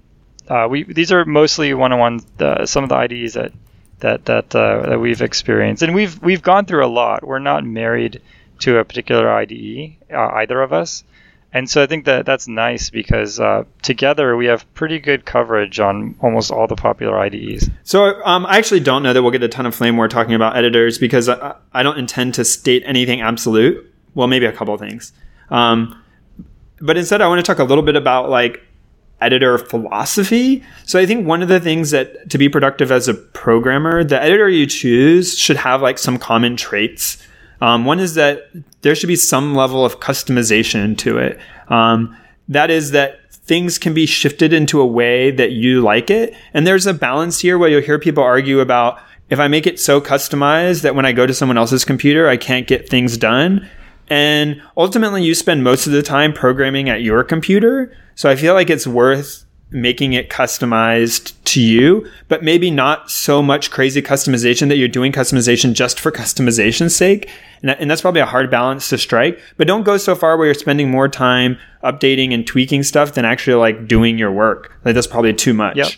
uh, we these are mostly one-on-one. Uh, some of the IDEs that that that uh, that we've experienced, and we've we've gone through a lot. We're not married to a particular IDE, uh, either of us. And so I think that that's nice because uh, together we have pretty good coverage on almost all the popular IDEs. So um, I actually don't know that we'll get a ton of flame war talking about editors because I, I don't intend to state anything absolute. well, maybe a couple things. Um, but instead, I want to talk a little bit about like editor philosophy. So I think one of the things that to be productive as a programmer, the editor you choose should have like some common traits. Um, one is that there should be some level of customization to it. Um, that is that things can be shifted into a way that you like it. And there's a balance here where you'll hear people argue about if I make it so customized that when I go to someone else's computer, I can't get things done. And ultimately, you spend most of the time programming at your computer. So I feel like it's worth making it customized to you, but maybe not so much crazy customization that you're doing customization just for customization's sake. And, and that's probably a hard balance to strike. But don't go so far where you're spending more time updating and tweaking stuff than actually like doing your work. Like that's probably too much. Yep.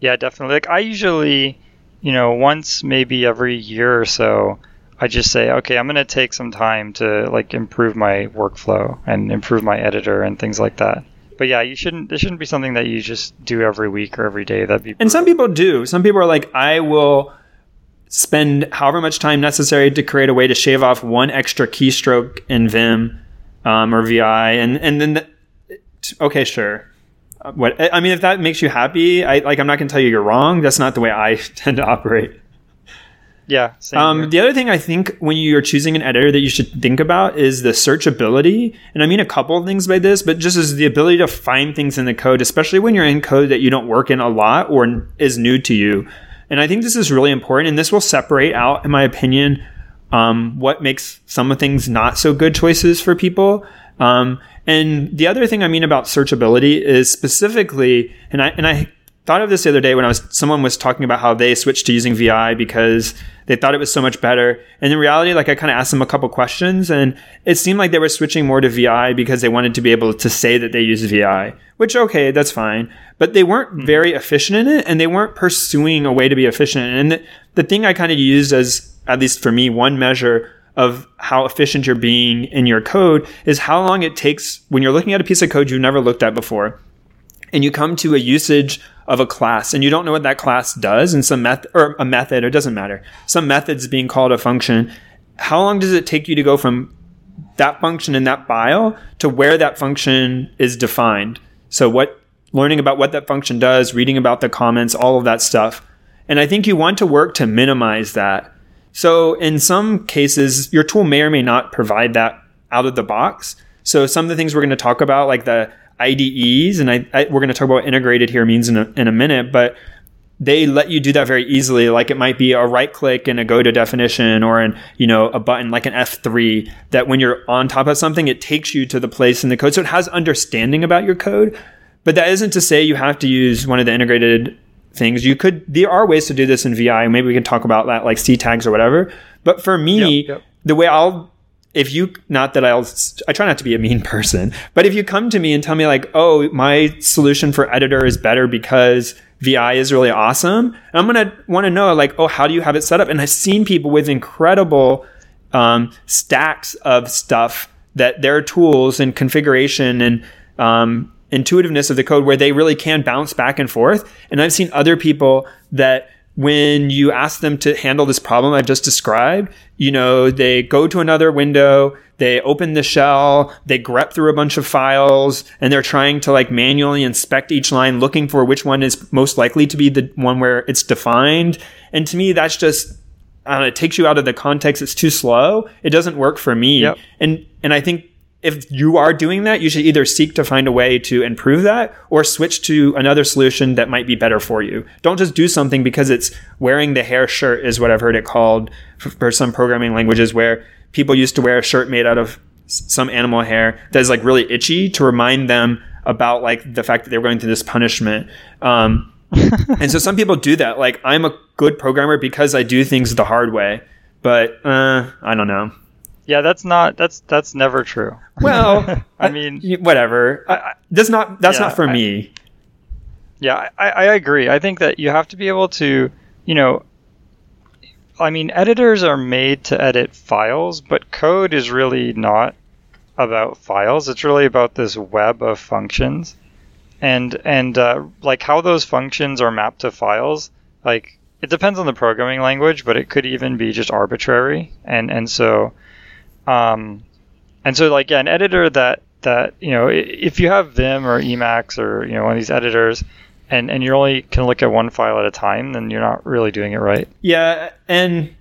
Yeah, definitely. Like I usually, you know, once maybe every year or so, I just say, okay, I'm going to take some time to like improve my workflow and improve my editor and things like that. But yeah, you shouldn't. This shouldn't be something that you just do every week or every day. That'd be. And some people do. Some people are like, I will spend however much time necessary to create a way to shave off one extra keystroke in Vim um, or VI, and and then the, okay, sure. What I mean, if that makes you happy, I like. I'm not going to tell you you're wrong. That's not the way I tend to operate. Yeah. Um, the other thing I think when you're choosing an editor that you should think about is the searchability. And I mean a couple of things by this, but just as the ability to find things in the code, especially when you're in code that you don't work in a lot or is new to you. And I think this is really important. And this will separate out, in my opinion, um, what makes some of things not so good choices for people. Um, and the other thing I mean about searchability is specifically, and I and I thought of this the other day when I was someone was talking about how they switched to using VI because they thought it was so much better. And in reality, like I kind of asked them a couple questions and it seemed like they were switching more to VI because they wanted to be able to say that they use VI, which okay, that's fine. But they weren't hmm. very efficient in it and they weren't pursuing a way to be efficient. And the, the thing I kind of used as, at least for me, one measure of how efficient you're being in your code is how long it takes when you're looking at a piece of code you've never looked at before and you come to a usage of a class and you don't know what that class does and some method or a method, it doesn't matter. Some method's being called a function. How long does it take you to go from that function in that file to where that function is defined? So what learning about what that function does, reading about the comments, all of that stuff. And I think you want to work to minimize that. So in some cases, your tool may or may not provide that out of the box. So some of the things we're going to talk about, like the IDEs, and I, I we're going to talk about integrated here means in a, in a minute, but they let you do that very easily. Like it might be a right click and a go to definition or an, you know, a button like an F3 that when you're on top of something, it takes you to the place in the code. So it has understanding about your code, but that isn't to say you have to use one of the integrated things. You could, there are ways to do this in VI. Maybe we can talk about that like C tags or whatever. But for me, yep, yep. the way I'll if you not that I'll I try not to be a mean person, but if you come to me and tell me like, "Oh, my solution for editor is better because VI is really awesome." I'm to want to know like, "Oh, how do you have it set up?" And I've seen people with incredible um, stacks of stuff that their tools and configuration and um, intuitiveness of the code where they really can bounce back and forth. And I've seen other people that when you ask them to handle this problem I've just described, you know, they go to another window, they open the shell, they grep through a bunch of files, and they're trying to like manually inspect each line, looking for which one is most likely to be the one where it's defined. And to me, that's just, I don't know, it takes you out of the context. It's too slow. It doesn't work for me. Yep. And, and I think if you are doing that, you should either seek to find a way to improve that or switch to another solution that might be better for you. Don't just do something because it's wearing the hair shirt is what I've heard it called for some programming languages where people used to wear a shirt made out of some animal hair that is like really itchy to remind them about like the fact that they were going through this punishment. Um, and so some people do that. Like I'm a good programmer because I do things the hard way, but uh, I don't know. Yeah, that's not that's that's never true. Well, I mean, whatever. I, that's not that's yeah, not for I, me. Yeah, I, I agree. I think that you have to be able to, you know, I mean, editors are made to edit files, but code is really not about files. It's really about this web of functions, and and uh, like how those functions are mapped to files. Like it depends on the programming language, but it could even be just arbitrary. And and so Um, and so like yeah, an editor that that you know if you have Vim or Emacs or you know one of these editors and and you only can look at one file at a time, then you're not really doing it right. Yeah, and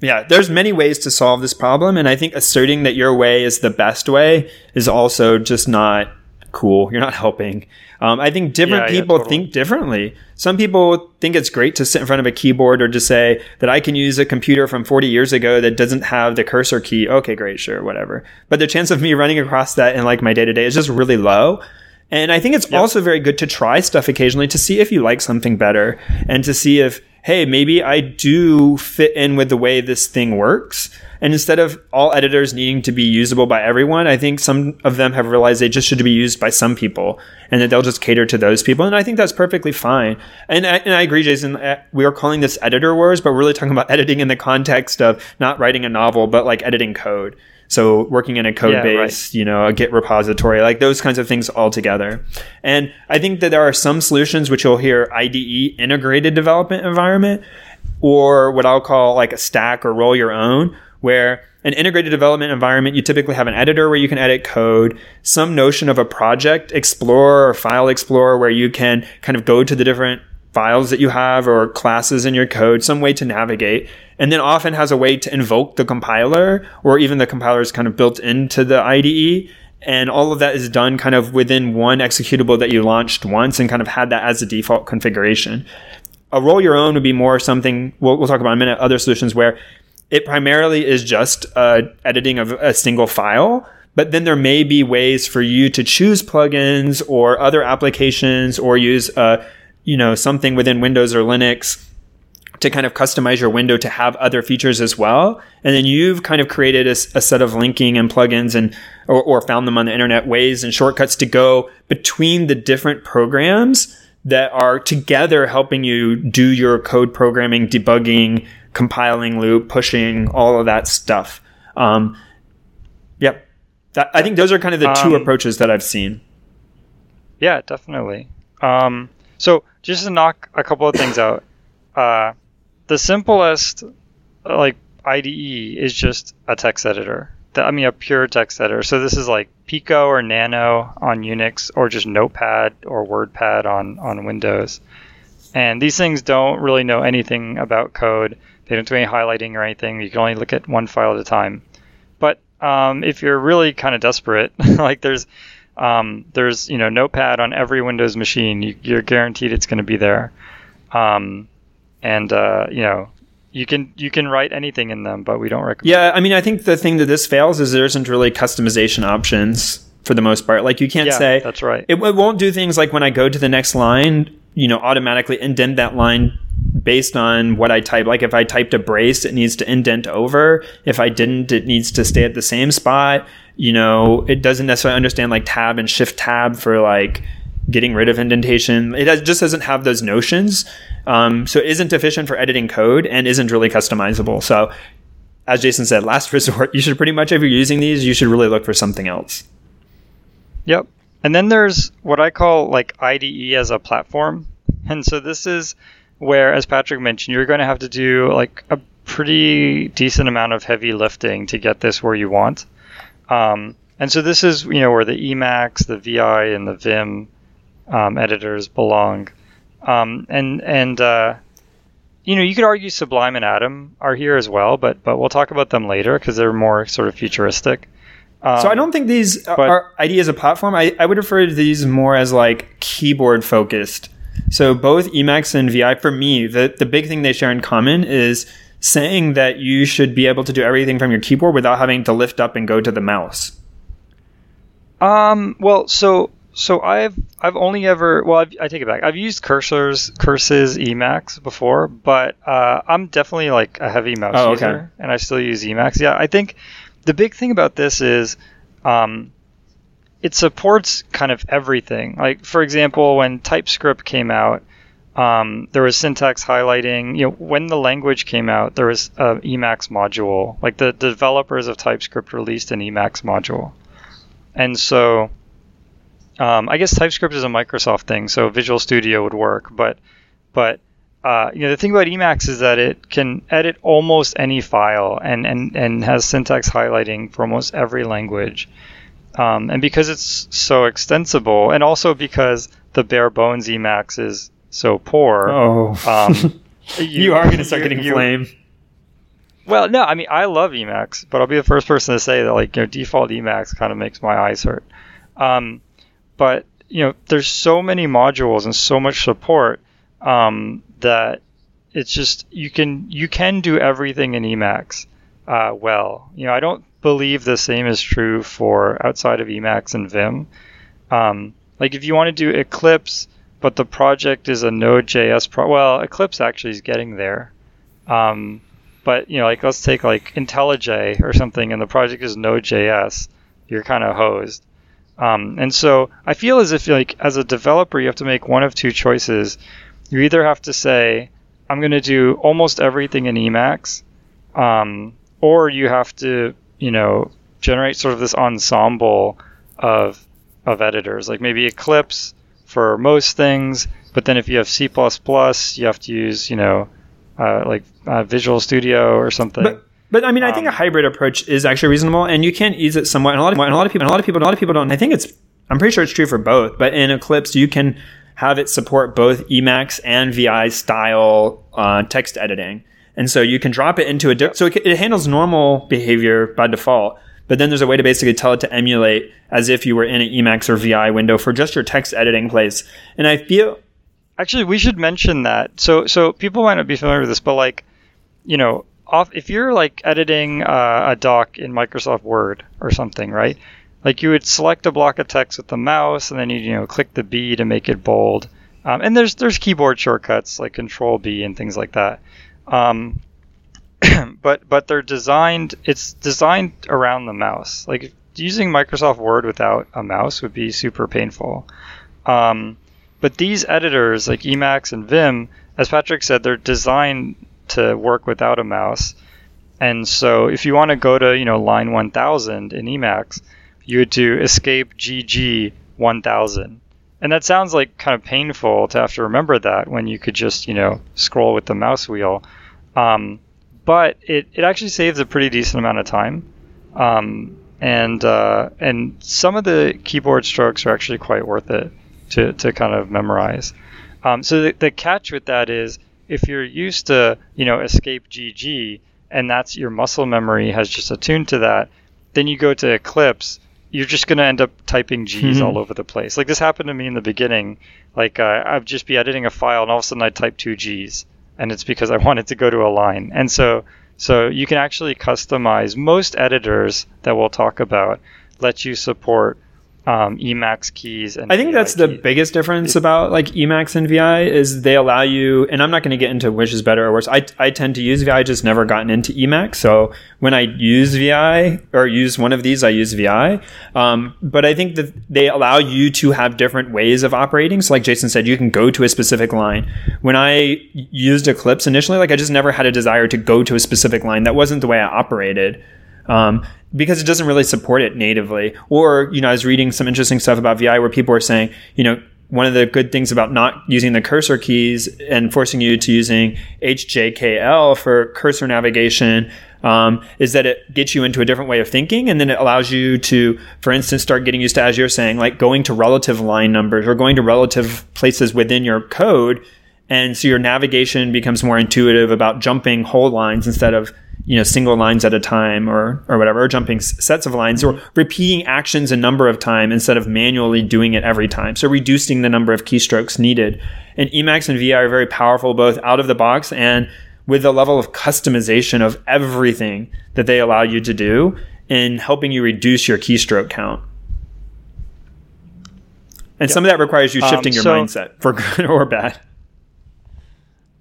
yeah, there's many ways to solve this problem, and I think asserting that your way is the best way is also just not cool. You're not helping. Um, I think different Yeah, yeah, people totally. think differently. Some people think it's great to sit in front of a keyboard or to say that I can use a computer from 40 years ago that doesn't have the cursor key. Okay, great, sure, whatever. But the chance of me running across that in like my day to day is just really low. And I think it's also very good to try stuff occasionally to see if you like something better and to see if, hey, maybe I do fit in with the way this thing works. And instead of all editors needing to be usable by everyone, I think some of them have realized they just should be used by some people and that they'll just cater to those people. And I think that's perfectly fine. And I, and I agree, Jason, uh, we are calling this editor wars, but we're really talking about editing in the context of not writing a novel, but like editing code. So working in a code Yeah, base, you know, a Git repository, like those kinds of things all together. And I think that there are some solutions which you'll hear IDE integrated development environment or what I'll call like a stack or roll your own, where an integrated development environment, you typically have an editor where you can edit code, some notion of a project explorer or file explorer where you can kind of go to the different files that you have or classes in your code, some way to navigate, and then often has a way to invoke the compiler or even the compiler is kind of built into the IDE. And all of that is done kind of within one executable that you launched once and kind of had that as the default configuration. A roll your own would be more something we'll, we'll talk about in a minute, other solutions where it primarily is just uh, editing of a single file. But then there may be ways for you to choose plugins or other applications or use uh, you know something within Windows or Linux to kind of customize your window to have other features as well. And then you've kind of created a set of linking and plugins and or, or found them on the internet ways and shortcuts to go between the different programs that are together helping you do your code programming, debugging, compiling loop, pushing, all of that stuff. Um, yep. That, I think those are kind of the two Um, approaches that I've seen. Yeah, definitely. Um, so just to knock a couple of things out, uh, the simplest uh, like IDE is just a text editor. I mean, a pure text editor. So this is like Pico or Nano on Unix, or just Notepad or WordPad on on Windows. And these things don't really know anything about code. They don't do any highlighting or anything. You can only look at one file at a time. But um, if you're really kind of desperate, like there's um, there's you know Notepad on every Windows machine. You, you're guaranteed it's going to be there, um, and uh, you know you can you can write anything in them, but we don't recommend. Yeah, I mean, I think the thing that this fails is there isn't really customization options for the most part. Like you can't Yeah, say that's right. It, it won't do things like when I go to the next line, you know, automatically indent that line based on what I type. Like if I typed a brace, it needs to indent over. If I didn't, it needs to stay at the same spot. You know, it doesn't necessarily understand like tab and shift tab for like getting rid of indentation. It has, just doesn't have those notions. Um, so it isn't efficient for editing code and isn't really customizable. So as Jason said, last resort, you should pretty much, if you're using these, you should really look for something else. Yep. And then there's what I call like IDE as a platform. And so this is where, as Patrick mentioned, you're going to have to do like a pretty decent amount of heavy lifting to get this where you want. Um, and so this is, you know, where the Emacs, the VI, and the Vim um, editors belong. Um, and and uh, you know, you could argue Sublime and Atom are here as well, but but we'll talk about them later because they're more sort of futuristic. Um, So I don't think these but- are IDE as a platform. I, I would refer to these more as like keyboard focused. So both Emacs and VI, for me, the, the big thing they share in common is saying that you should be able to do everything from your keyboard without having to lift up and go to the mouse. Um. Well, so so I've I've only ever well I've, I take it back. I've used cursors, curses, Emacs before, but uh, I'm definitely like a heavy mouse Oh, okay. user, and I still use Emacs. Yeah, I think the big thing about this is, um, it supports kind of everything. Like for example, when TypeScript came out. Um, there was syntax highlighting. You know, when the language came out, there was a Emacs module. Like the developers of TypeScript released an Emacs module, and so um, I guess TypeScript is a Microsoft thing, so Visual Studio would work, but but uh, you know, the thing about Emacs is that it can edit almost any file and, and, and has syntax highlighting for almost every language. Um, and because it's so extensible, and also because the bare bones Emacs is so poor. Oh, um, you, you, are going to start you, getting you, flame. Well, no, I mean I love Emacs, but I'll be the first person to say that like you know default Emacs kind of makes my eyes hurt. Um, but you know, there's so many modules and so much support um, that it's just you can you can do everything in Emacs uh, well. You know, I don't believe the same is true for outside of Emacs and Vim. Um, like if you want to do Eclipse, but the project is a Node.js pro, well, Eclipse actually is getting there. Um, but you know, like let's take like IntelliJ or something, and the project is Node.js, you're kind of hosed. Um, and so I feel as if like as a developer, you have to make one of two choices you either have to say, I'm going to do almost everything in Emacs, um, or you have to, you know, generate sort of this ensemble of of editors, like maybe Eclipse for most things, but then if you have C++, you have to use, you know, uh, like uh, Visual Studio or something. But, but I mean, um, I think a um, hybrid approach is actually reasonable, and you can ease it somewhat. And a lot of, and a lot of people, a lot of people, a lot of people don't. I think it's. I'm pretty sure it's true for both. But in Eclipse, you can have it support both Emacs and VI style uh, text editing. And so you can drop it into a, di- so it, it handles normal behavior by default, but then there's a way to basically tell it to emulate as if you were in an Emacs or VI window for just your text editing place. And I feel. Actually, we should mention that. So, so people might not be familiar with this, but like, you know, off, if you're like editing uh, a doc in Microsoft Word or something, right? like you would select a block of text with the mouse and then you you know click the B to make it bold. Um, and there's there's keyboard shortcuts like Control B and things like that. Um, but but they're designed it's designed around the mouse. Like using Microsoft Word without a mouse would be super painful. Um, but these editors like Emacs and Vim, as Patrick said, they're designed to work without a mouse. And so if you want to go to you know line 1000 in Emacs, you would do escape GG 1000. And that sounds like kind of painful to have to remember that when you could just, you know, scroll with the mouse wheel. Um, but it, it actually saves a pretty decent amount of time. Um, and uh, and some of the keyboard strokes are actually quite worth it to, to kind of memorize. Um, so the, the catch with that is if you're used to, you know, escape GG and that's your muscle memory has just attuned to that, then you go to Eclipse you're just going to end up typing G's mm-hmm. all over the place. Like this happened to me in the beginning. Like uh, I'd just be editing a file, and all of a sudden I'd type two G's, and it's because I wanted to go to a line. And so, so you can actually customize. Most editors that we'll talk about let you support um, Emacs keys. And I think VI that's the biggest difference about like Emacs and VI is they allow you, and I'm not going to get into which is better or worse. I, I tend to use VI, just never gotten into Emacs. So when I use VI or use one of these, I use VI. Um, but I think that they allow you to have different ways of operating. So like Jason said, you can go to a specific line. When I used Eclipse initially, like I just never had a desire to go to a specific line. That wasn't the way I operated. Um, because it doesn't really support it natively. Or, you know, I was reading some interesting stuff about VI where people were saying, you know, one of the good things about not using the cursor keys and forcing you to using HJKL for cursor navigation um, is that it gets you into a different way of thinking, and then it allows you to, for instance, start getting used to, as you're saying, like going to relative line numbers or going to relative places within your code, and so your navigation becomes more intuitive about jumping whole lines instead of you know single lines at a time or or whatever or jumping sets of lines or repeating actions a number of times instead of manually doing it every time. So reducing the number of keystrokes needed. And emacs and vi are very powerful both out of the box and with the level of customization of everything that they allow you to do in helping you reduce your keystroke count. And yep. some of that requires you shifting um, so, your mindset for good or bad.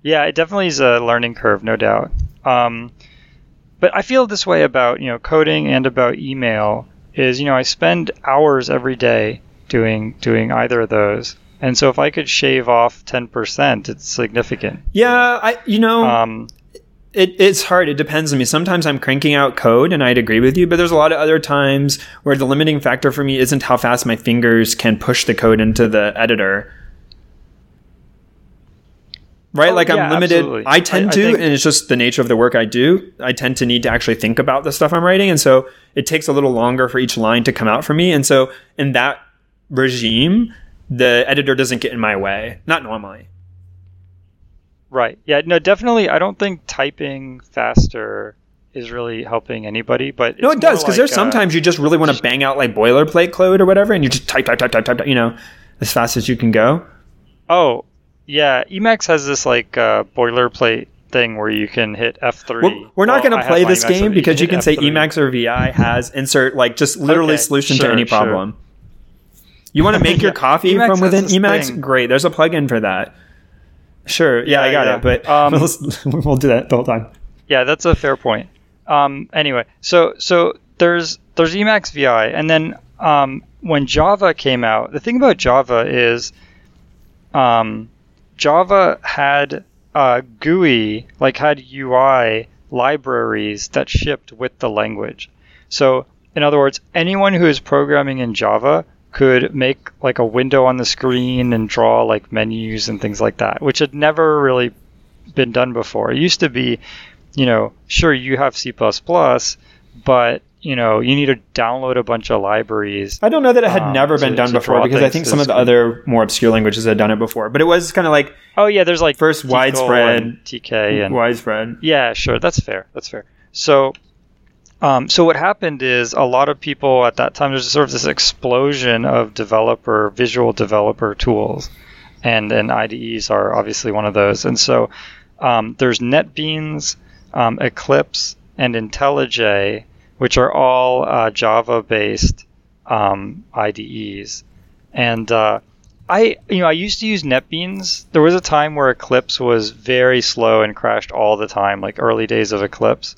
Yeah it definitely is a learning curve no doubt. Um, but I feel this way about you know coding and about email is you know I spend hours every day doing doing either of those. And so if I could shave off 10%, it's significant. Yeah, I you know um, it, it's hard. It depends on me. Sometimes I'm cranking out code, and I'd agree with you. But there's a lot of other times where the limiting factor for me isn't how fast my fingers can push the code into the editor. Right? Oh, like yeah, I'm limited. absolutely. I tend I- I to, think- and it's just the nature of the work I do. I tend to need to actually think about the stuff I'm writing, and so it takes a little longer for each line to come out for me. And so in that regime, the editor doesn't get in my way. Not normally. Right. Yeah. No. Definitely. I don't think typing faster is really helping anybody. But No, it does because there's uh, sometimes you just really want to bang out like boilerplate code or whatever, and you just type, type, type, type, type, you know, as fast as you can go. Oh, yeah. Emacs has this like uh, boilerplate thing where you can hit F3. We're, we're not Well, going to play this game because you can say F3. Emacs or VI has insert like just literally Okay, solution to sure, any sure. problem. You want to make your Yeah, coffee Emacs from within Emacs? thing. Great. There's a plugin for that. Sure. Yeah, I got yeah. it. But Um, we'll, we'll do that the whole time. Yeah, that's a fair point. Um, anyway, so so there's there's Emacs VI, and then um, when Java came out, the thing about Java is um, Java had uh, GUI, like had UI libraries that shipped with the language. So in other words, anyone who is programming in Java could make like a window on the screen and draw like menus and things like that, which had never really been done before. It used to be, you know, sure you have C++, but you know you need to download a bunch of libraries. I don't know that it had um, never been to- done to before because I think some of the screen. other more obscure languages had done it before. But it was kind of like Oh yeah, there's like First widespread- and TK and widespread. Yeah, sure. That's fair. That's fair. So, um, so what happened is a lot of people at that time there's sort of this explosion of developer visual developer tools, and and IDEs are obviously one of those. And so um, there's NetBeans, um, Eclipse, and IntelliJ, which are all uh, Java-based um, IDEs, and uh, I you know I used to use NetBeans. There was a time where Eclipse was very slow and crashed all the time, like early days of Eclipse.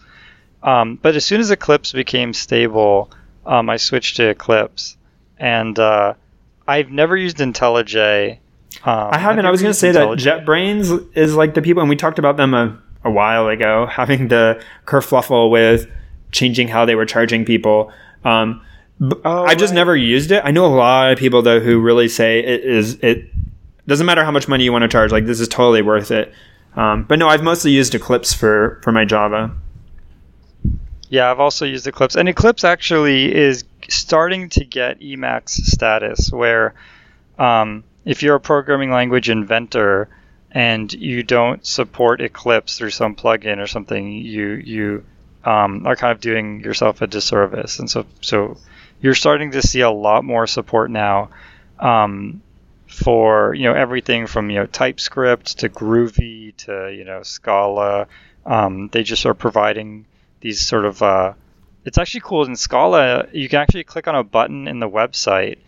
Um, but as soon as Eclipse became stable, um, I switched to Eclipse, and uh, I've never used IntelliJ. Um, I haven't. I was going to say that JetBrains is like the people, and we talked about them a, a while ago, having the kerfluffle with changing how they were charging people. Um, Oh, I've just right. never used it. I know a lot of people though who really say it is. It doesn't matter how much money you want to charge. Like this is totally worth it. Um, but no, I've mostly used Eclipse for for my Java. Yeah, I've also used Eclipse, and Eclipse actually is starting to get Emacs status, where um, if you're a programming language inventor and you don't support Eclipse through some plugin or something, you you um, are kind of doing yourself a disservice. And so so you're starting to see a lot more support now um, for you know everything from you know TypeScript to Groovy to you know Scala. Um, they just are providing these sort of uh, it's actually cool in Scala. You can actually click on a button in the website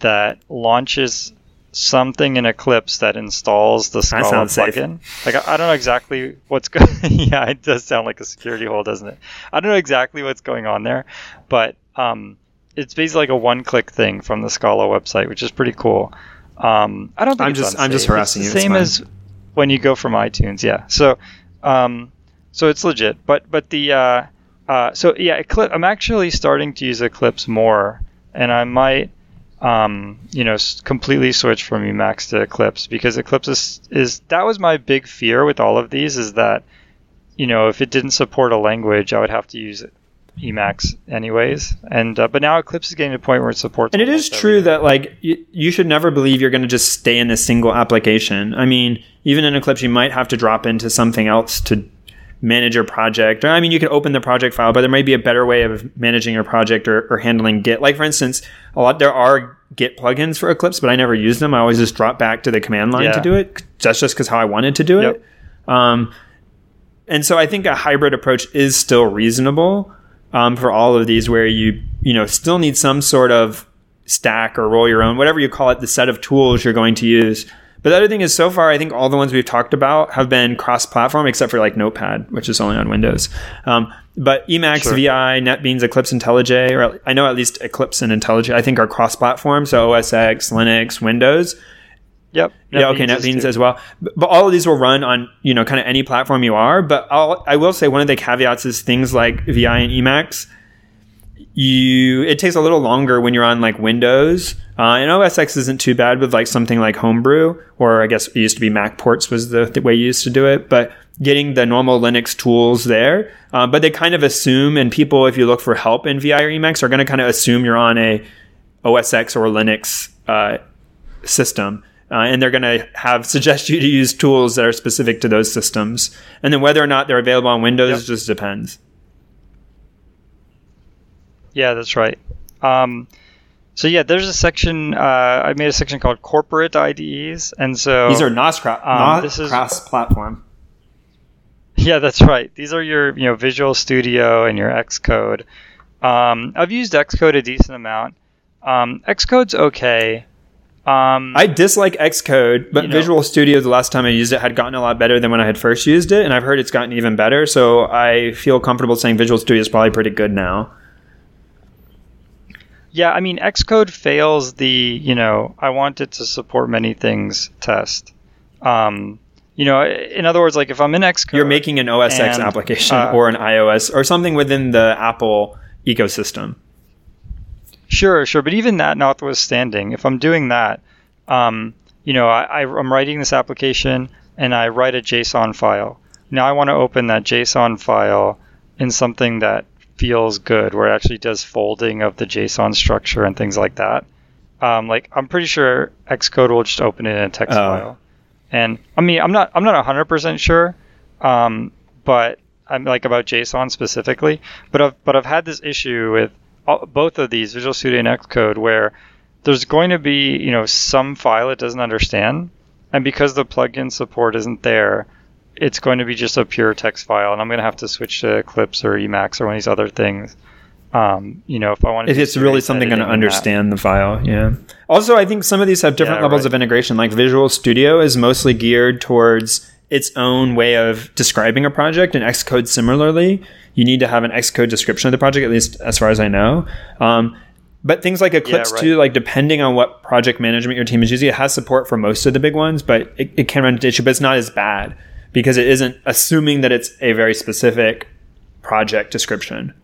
that launches something in Eclipse that installs the Scala sounds safe. plugin. Like I, I don't know exactly what's going. yeah, it does sound like a security hole, doesn't it? I don't know exactly what's going on there, but um, it's basically like a one-click thing from the Scala website, which is pretty cool. Um, I don't think I'm it's just- I'm just harassing it's you, Same as when you go from iTunes, yeah. So, um, so it's legit. But but the uh, uh, so yeah, Eclipse. I'm actually starting to use Eclipse more, and I might um, you know completely switch from Emacs to Eclipse because Eclipse is, is that was my big fear with all of these is that you know if it didn't support a language, I would have to use Emacs anyways. And uh, but now Eclipse is getting to the point where it supports. And it is true everything. that like you, you should never believe you're going to just stay in a single application. I mean, even in Eclipse, you might have to drop into something else to manage your project. Or I mean, you can open the project file, but there may be a better way of managing your project or, or handling Git. Like for instance, a lot there are Git plugins for Eclipse, but I never use them. I always just drop back to the command line Yeah. to do it. That's just because how I wanted to do Yep. it. Um, and so I think a hybrid approach is still reasonable um, for all of these, where you you know still need some sort of stack or roll your own, whatever you call it, the set of tools you're going to use. But the other thing is, so far, I think all the ones we've talked about have been cross-platform, except for like Notepad, which is only on Windows. Um, but Emacs, Sure. VI, NetBeans, Eclipse, IntelliJ, or I know at least Eclipse and IntelliJ, I think are cross-platform. So OS X, Linux, Windows Yep. yeah, okay, NetBeans NetBeans as well. But, but all of these will run on you know kind of any platform you are. But I'll, I will say one of the caveats is things like VI and Emacs. You it takes a little longer when you're on like Windows. Uh, and OS X isn't too bad with like something like Homebrew, or I guess it used to be Mac ports was the, the way you used to do it. But getting the normal Linux tools there, uh, but they kind of assume, and people, if you look for help in VI or Emacs, are going to kind of assume you're on a OS X or Linux uh, system. Uh, and they're going to have suggest you to use tools that are specific to those systems. And then whether or not they're available on Windows yep. just depends. Yeah, that's right. Um, so yeah, there's a section. Uh, I made a section called corporate IDEs, and so these are NOS, cra- um, this is, cross platform. Yeah, that's right. These are your you know Visual Studio and your Xcode. Um, I've used Xcode a decent amount. Um, Xcode's okay. Um, I dislike Xcode, but Visual know, Studio the last time I used it had gotten a lot better than when I had first used it, and I've heard it's gotten even better. So I feel comfortable saying Visual Studio is probably pretty good now. Yeah, I mean, Xcode fails the, you know, I want it to support many things test. Um, you know, in other words, like if I'm in Xcode. You're making an OS X application uh, or an iOS or something within the Apple ecosystem. Sure, sure. But even that notwithstanding, if I'm doing that, um, you know, I, I'm writing this application and I write a JSON file. Now I want to open that JSON file in something that feels good, where it actually does folding of the JSON structure and things like that. Um, like I'm pretty sure Xcode will just open it in a text oh. file. And I mean, I'm not I'm not 100% sure, um, but I'm like about JSON specifically. But I've but I've had this issue with all, both of these Visual Studio and Xcode where there's going to be you know some file it doesn't understand, and because the plugin support isn't there, it's going to be just a pure text file, and I'm going to have to switch to Eclipse or Emacs or one of these other things. Um, you know, if I want to, it's really something going to understand that. the file, yeah. Also, I think some of these have different yeah, levels right. of integration. Like Visual Studio is mostly geared towards its own way of describing a project, and Xcode similarly. You need to have an Xcode description of the project, at least as far as I know. Um, but things like Eclipse yeah, right. too, like depending on what project management your team is using, it has support for most of the big ones, but it, it can run into issue, but it's not as bad because it isn't assuming that it's a very specific project description.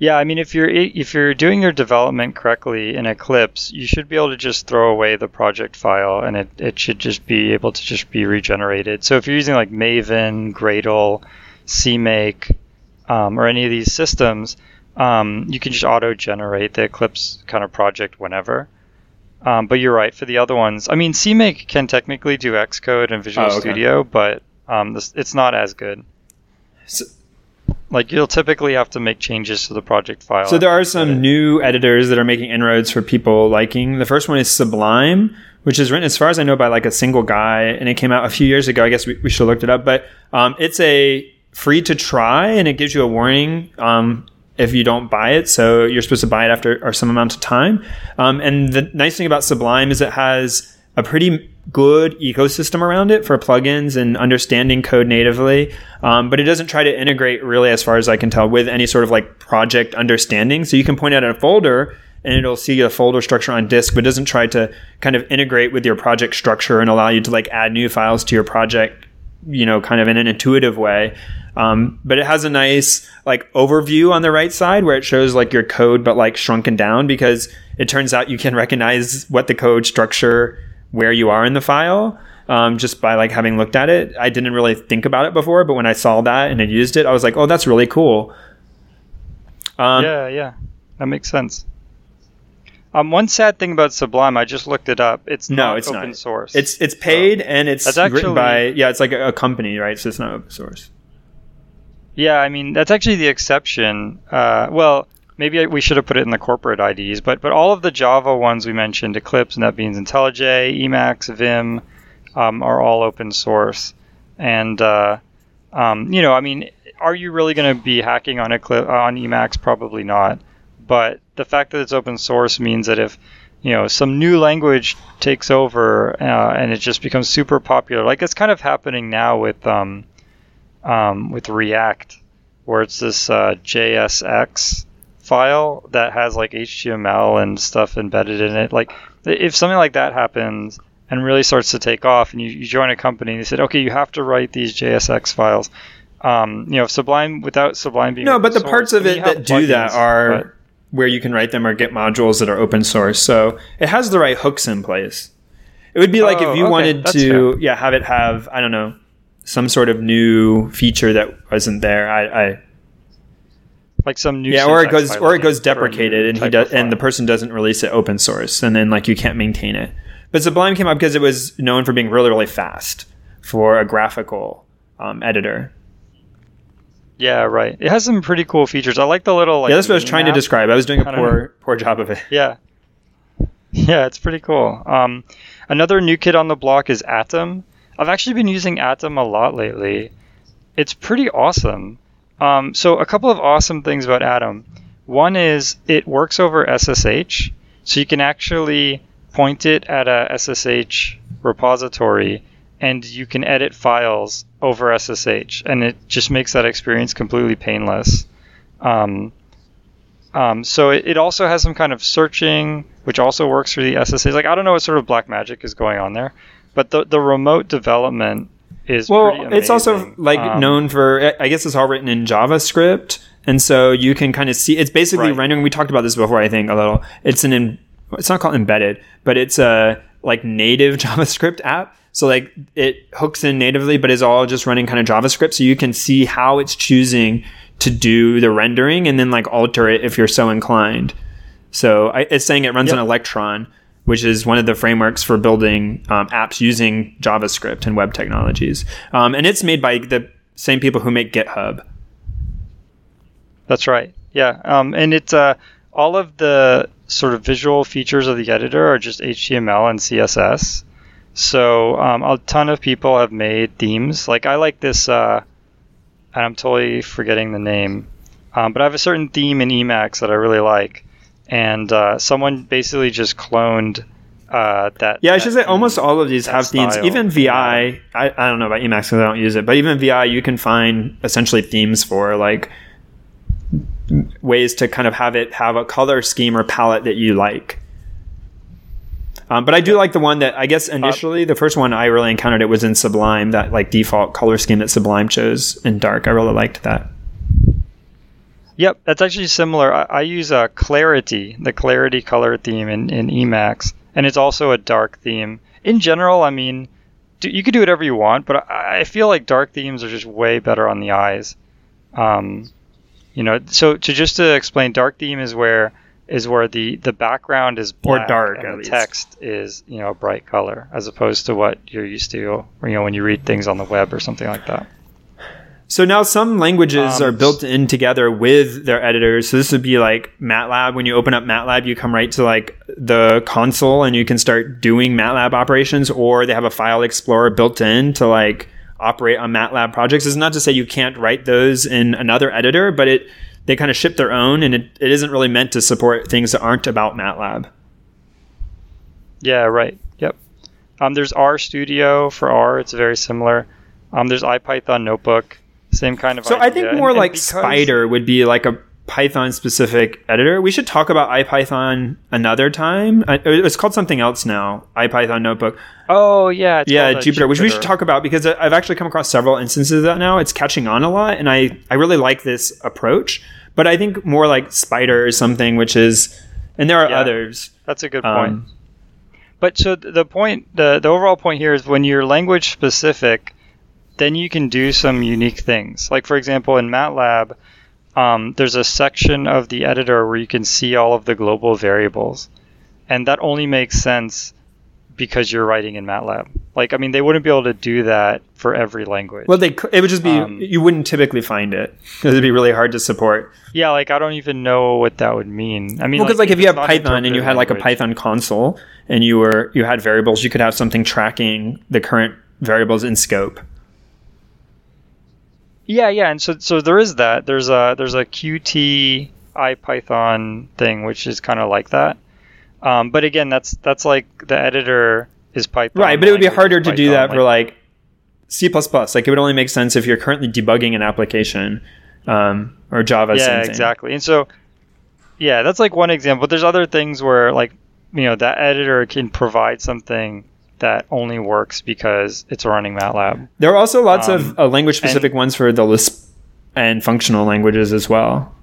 Yeah, I mean, if you're if you're doing your development correctly in Eclipse, you should be able to just throw away the project file, and it, it should just be able to just be regenerated. So if you're using like Maven, Gradle, CMake, um, or any of these systems, um, you can just auto-generate the Eclipse kind of project whenever. Um, but you're right for the other ones. I mean, CMake can technically do Xcode and Visual oh, okay. Studio, but um, this, it's not as good. So, like you'll typically have to make changes to the project file. So there are some new editors that are making inroads for people liking. The first one is Sublime, which is written, as far as I know, by like a single guy, and it came out a few years ago. I guess we, we should have looked it up, but um, it's a free to try, and it gives you a warning um, if you don't buy it. So you're supposed to buy it after or some amount of time. Um, and the nice thing about Sublime is it has a pretty good ecosystem around it for plugins and understanding code natively. Um, but it doesn't try to integrate really, as far as I can tell, with any sort of like project understanding. So you can point out a folder and it'll see a folder structure on disk, but doesn't try to kind of integrate with your project structure and allow you to like add new files to your project, you know, kind of in an intuitive way. Um, but it has a nice like overview on the right side where it shows like your code, but like shrunken down because it turns out you can recognize what the code structure where you are in the file. Um, just by like having looked at it, I didn't really think about it before, but when I saw that and I used it, I was like, "Oh, that's really cool." Um, yeah, yeah, that makes sense. Um, one sad thing about Sublime, I just looked it up. It's no, it's open not. source. It's it's paid so and it's actually, written by yeah, it's like a, a company, right? So it's not open source. Yeah, I mean that's actually the exception. Uh, well, maybe we should have put it in the corporate IDs, but but all of the Java ones we mentioned, Eclipse, and NetBeans, IntelliJ, Emacs, Vim, um, are all open source. And uh, um, you know, I mean, are you really going to be hacking on Eclipse on Emacs? Probably not. But the fact that it's open source means that if you know some new language takes over uh, and it just becomes super popular, like it's kind of happening now with um, um, with React, where it's this uh, JSX file that has like HTML and stuff embedded in it. Like if something like that happens and really starts to take off, and you, you join a company and they said, okay, you have to write these JSX files, Um, you know, Sublime without Sublime being no, but the source, parts of it that do that are where you can write them or get modules that are open source. So it has the right hooks in place. It would be like Oh, if you okay, wanted that's to, yeah, have it have I don't know some sort of new feature that wasn't there. I, I like some new yeah, or it goes or it goes for a new deprecated, and he does, and the person doesn't release it open source, and then like you can't maintain it. But Sublime came up because it was known for being really really fast for a graphical um, editor. Yeah, right. It has some pretty cool features. I like the little like. yeah, that's what I was trying to describe. I was doing a poor poor job of it. Yeah. Yeah, it's pretty cool. Um, another new kid on the block is Atom. I've actually been using Atom a lot lately. It's pretty awesome. Um, so a couple of awesome things about Atom. One is it works over SSH, so you can actually point it at a SSH repository and you can edit files over SSH, and it just makes that experience completely painless. Um, um, so it, it also has some kind of searching, which also works for the SSH. Like I don't know what sort of black magic is going on there, but the the remote development is Well, it's also like Um, known for I guess it's all written in JavaScript, and so you can kind of see it's basically Right. rendering. We talked about this before, I think a little. It's an em- it's not called embedded, but it's a like native JavaScript app. So like it hooks in natively, but is all just running kind of JavaScript. So you can see how it's choosing to do the rendering, and then like alter it if you're so inclined. So I, it's saying it runs Yep. on Electron, which is one of the frameworks for building um, apps using JavaScript and web technologies. Um, and it's made by the same people who make GitHub. That's right. Yeah. Um, and it's uh, all of the sort of visual features of the editor are just HTML and CSS. So um, a ton of people have made themes. Like I like this, uh, and I'm totally forgetting the name, um, but I have a certain theme in Emacs that I really like, and uh, someone basically just cloned uh, that. Yeah, I should say almost all of these have themes. Even VI, I, I don't know about Emacs because I don't use it, but even VI, you can find essentially themes for like ways to kind of have it have a color scheme or palette that you like. Um, but I do like the one that I guess initially the first one I really encountered it was in Sublime that like default color scheme that Sublime chose in dark. I really liked that. Yep, that's actually similar. I, I use uh, Clarity, the Clarity color theme in, in Emacs, and it's also a dark theme. In general, I mean, do, you can do whatever you want, but I, I feel like dark themes are just way better on the eyes. Um, you know, so to just to explain, dark theme is where is where the the background is Or black dark, and the least. text is you know a bright color, as opposed to what you're used to, you know, when you read things on the web or something like that. So now some languages Um, are built in together with their editors. So this would be like MATLAB. When you open up MATLAB, you come right to like the console and you can start doing MATLAB operations, or they have a file explorer built in to like operate on MATLAB projects. It's not to say you can't write those in another editor, but it they kind of ship their own and it, it isn't really meant to support things that aren't about MATLAB. Yeah, right. Yep. Um, there's R Studio for R. It's very similar. Um, there's IPython Notebook. Same kind of. So I think more and like because- Spyder would be like a Python specific editor. We should talk about IPython another time. It's called something else now. IPython Notebook. Oh yeah. it's yeah, called, uh, Jupyter, which we should talk about because I- I've actually come across several instances of that now. It's catching on a lot, and I I really like this approach. But I think more like Spyder or something which is, and there are Yeah. others. That's a good point. Um, But so the point, the the overall point here is when you're language specific, then you can do some unique things. Like for example, in MATLAB, um, there's a section of the editor where you can see all of the global variables, and that only makes sense because you're writing in MATLAB. Like I mean, they wouldn't be able to do that for every language. well, they it would just be Um, you wouldn't typically find it because it'd be really hard to support. yeah, like I don't even know what that would mean. I mean, Well, because like, if you have Python and you had like a Python console and you were you had variables, you could have something tracking the current variables in scope. Yeah, yeah, and so so there is that. There's a there's a Qt IPython thing which is kind of like that. Um, but again, that's that's like the editor is Python. Right, but it would be harder to do Python, that for like C++. Like it would only make sense if you're currently debugging an application um, or Java. yeah, exactly. And so yeah, that's like one example. But there's other things where like you know that editor can provide something that only works because it's running MATLAB. There are also lots Um, of uh, language specific ones for the Lisp and functional languages as well.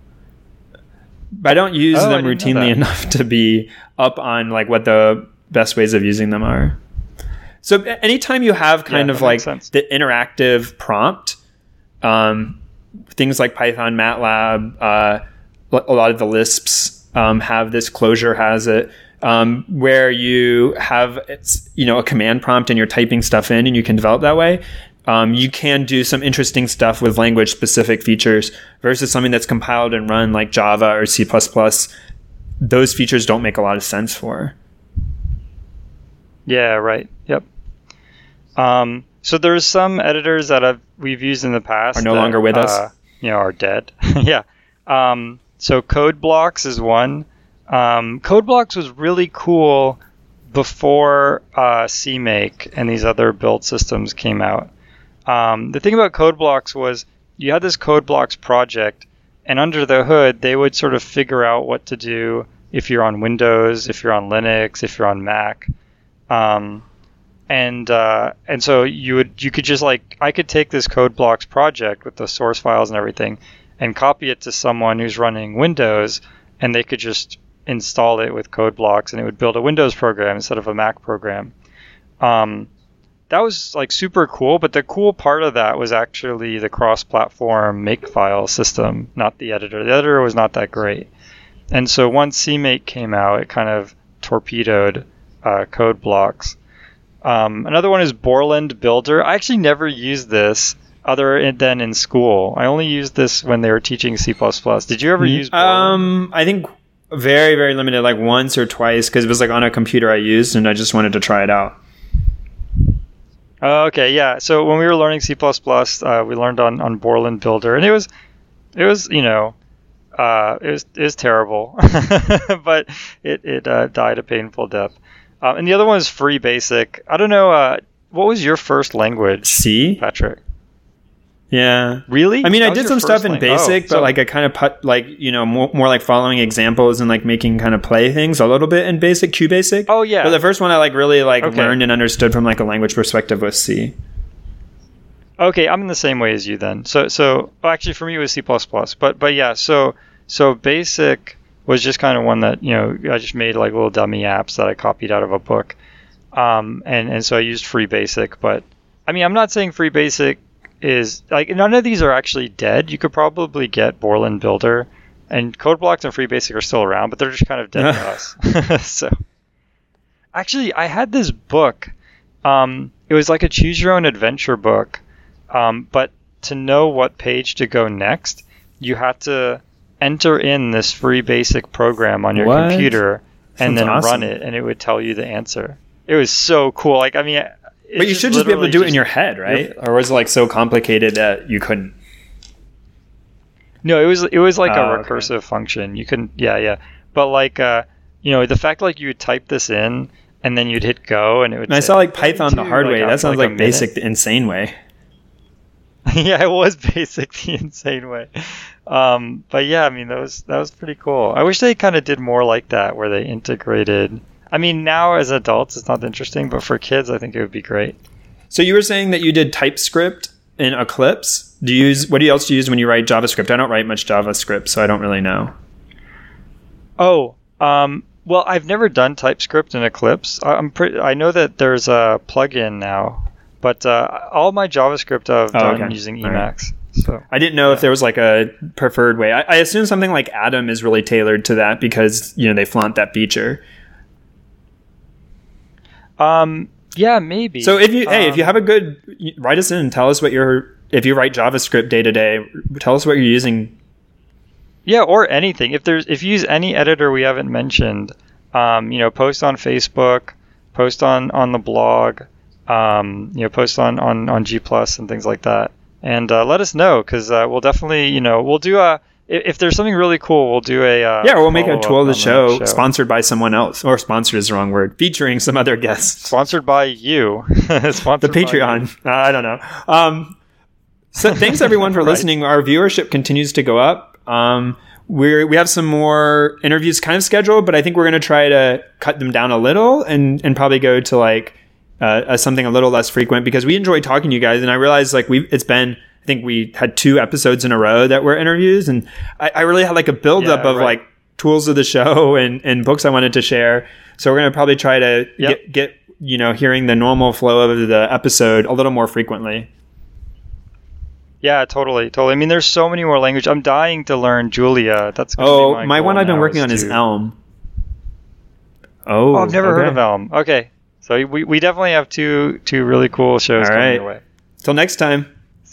But I don't use Oh, them routinely enough to be up on like what the best ways of using them are. So anytime you have kind Yeah, of like the interactive prompt, um, things like Python, MATLAB, uh, a lot of the Lisps um, have this. Clojure has it, um, where you have it's, you know a command prompt and you're typing stuff in, and you can develop that way. Um, you can do some interesting stuff with language specific features versus something that's compiled and run like Java or C. Those features don't make a lot of sense for. Yeah, right. Yep. Um, so there's some editors that I've we've used in the past Are no that, longer with us? uh, You know, are dead. yeah. Um, so Code Blocks is one. Um, Code Blocks was really cool before uh, CMake and these other build systems came out. Um, the thing about Code Blocks was you had this Code Blocks project, and under the hood, they would sort of figure out what to do if you're on Windows, if you're on Linux, if you're on Mac. Um, and uh, and so you would you could just like I could take this code blocks project with the source files and everything and copy it to someone who's running Windows and they could just install it with code blocks and it would build a Windows program instead of a Mac program. Um, that was like super cool, but the cool part of that was actually the cross-platform makefile system, not the editor. The editor was not that great, and so once CMake came out, it kind of torpedoed uh, code blocks. Um, another one is Borland Builder. I actually never used this other than in school. I only used this when they were teaching C++. Did you ever use Borland? Um, I think very very limited, like once or twice, because it was like on a computer I used, and I just wanted to try it out. Oh, okay, yeah. So when we were learning C++, uh, we learned on, on Borland Builder, and it was, it was, you know, uh, it was it was terrible, but it it uh, died a painful death. Um, and the other one is Free Basic. I don't know. Uh, what was your first language, C, Patrick? Yeah. Really? I mean, That I did some stuff in lang- Basic, oh, but so- like I kind of put like you know more, more like following examples and like making kind of play things a little bit in Basic, Q Basic. Oh yeah. But the first one I like really like Okay. learned and understood from like a language perspective was C. Okay, I'm in the same way as you then. So so well, actually for me it was C++, but but yeah, so so basic was just kind of one that, you know, I just made like little dummy apps that I copied out of a book. Um and and so I used free basic, but I mean, I'm not saying free basic is like none of these are actually dead. You could probably get Borland Builder and Code Blocks and Free Basic are still around, but they're just kind of dead to us. so actually, I had this book. Um, it was like a choose your own adventure book, um, but to know what page to go next, you had to enter in this free basic program on your What? computer and Sounds then awesome. run it, and it would tell you the answer. It was so cool. Like I mean, But you should just be able to do it in your head, right? Or was it like so complicated that you couldn't? No, it was it was like Oh, a okay. recursive function. You couldn't, yeah, yeah. But like, uh, you know, the fact like you would type this in and then you'd hit go and it would. And I saw like Python the hard like, way. after, That sounds like, like, a minute. basic, the insane way. yeah, it was basic the insane way. Um, but yeah, I mean that was that was pretty cool. I wish they kind of did more like that, where they integrated. I mean, now as adults, it's not interesting, but for kids, I think it would be great. So you were saying that you did TypeScript in Eclipse. Do you use what do you else do you use when you write JavaScript? I don't write much JavaScript, so I don't really know. Oh, um, well, I've never done TypeScript in Eclipse. I- I'm pretty. I know that there's a plugin now, but uh, all my JavaScript I've Oh, done okay. using All right. Emacs. So I didn't know if there was like a preferred way. I, I assume something like Atom is really tailored to that because you know they flaunt that feature. Um, yeah, maybe. So if you hey, if you Um, have a good, write us in and tell us what you're. If you write JavaScript day to day, tell us what you're using. yeah, or anything. If there's if you use any editor we haven't mentioned, um, you know, post on Facebook, post on on the blog, um, you know, post on on on G Plus and things like that, and uh, let us know because uh, we'll definitely you know we'll do a. If if there's something really cool, we'll do a uh, Yeah, we'll make a of the on show, sponsored by someone else, or sponsored is the wrong word, featuring some other guests. Sponsored by you. Sponsored the. Patreon. Uh, I don't know. Um, so thanks everyone for Right. listening. Our viewership continues to go up. Um, we're we have some more interviews kind of scheduled, but I think we're going to try to cut them down a little and and probably go to like uh, as something a little less frequent because we enjoy talking to you guys, and I realize like we it's been I think we had two episodes in a row that were interviews, and I, I really had like a buildup Yeah, of right. like tools of the show and and books I wanted to share. So we're gonna probably try to Yep. get get you know hearing the normal flow of the episode a little more frequently. Yeah, totally, totally. I mean, there's so many more languages. I'm dying to learn Julia. That's Oh, my, my one I've been working on is to- Elm. Oh, Oh, I've never heard of Elm. Okay, so we, we definitely have two two really cool shows All coming right. your way. Till next time.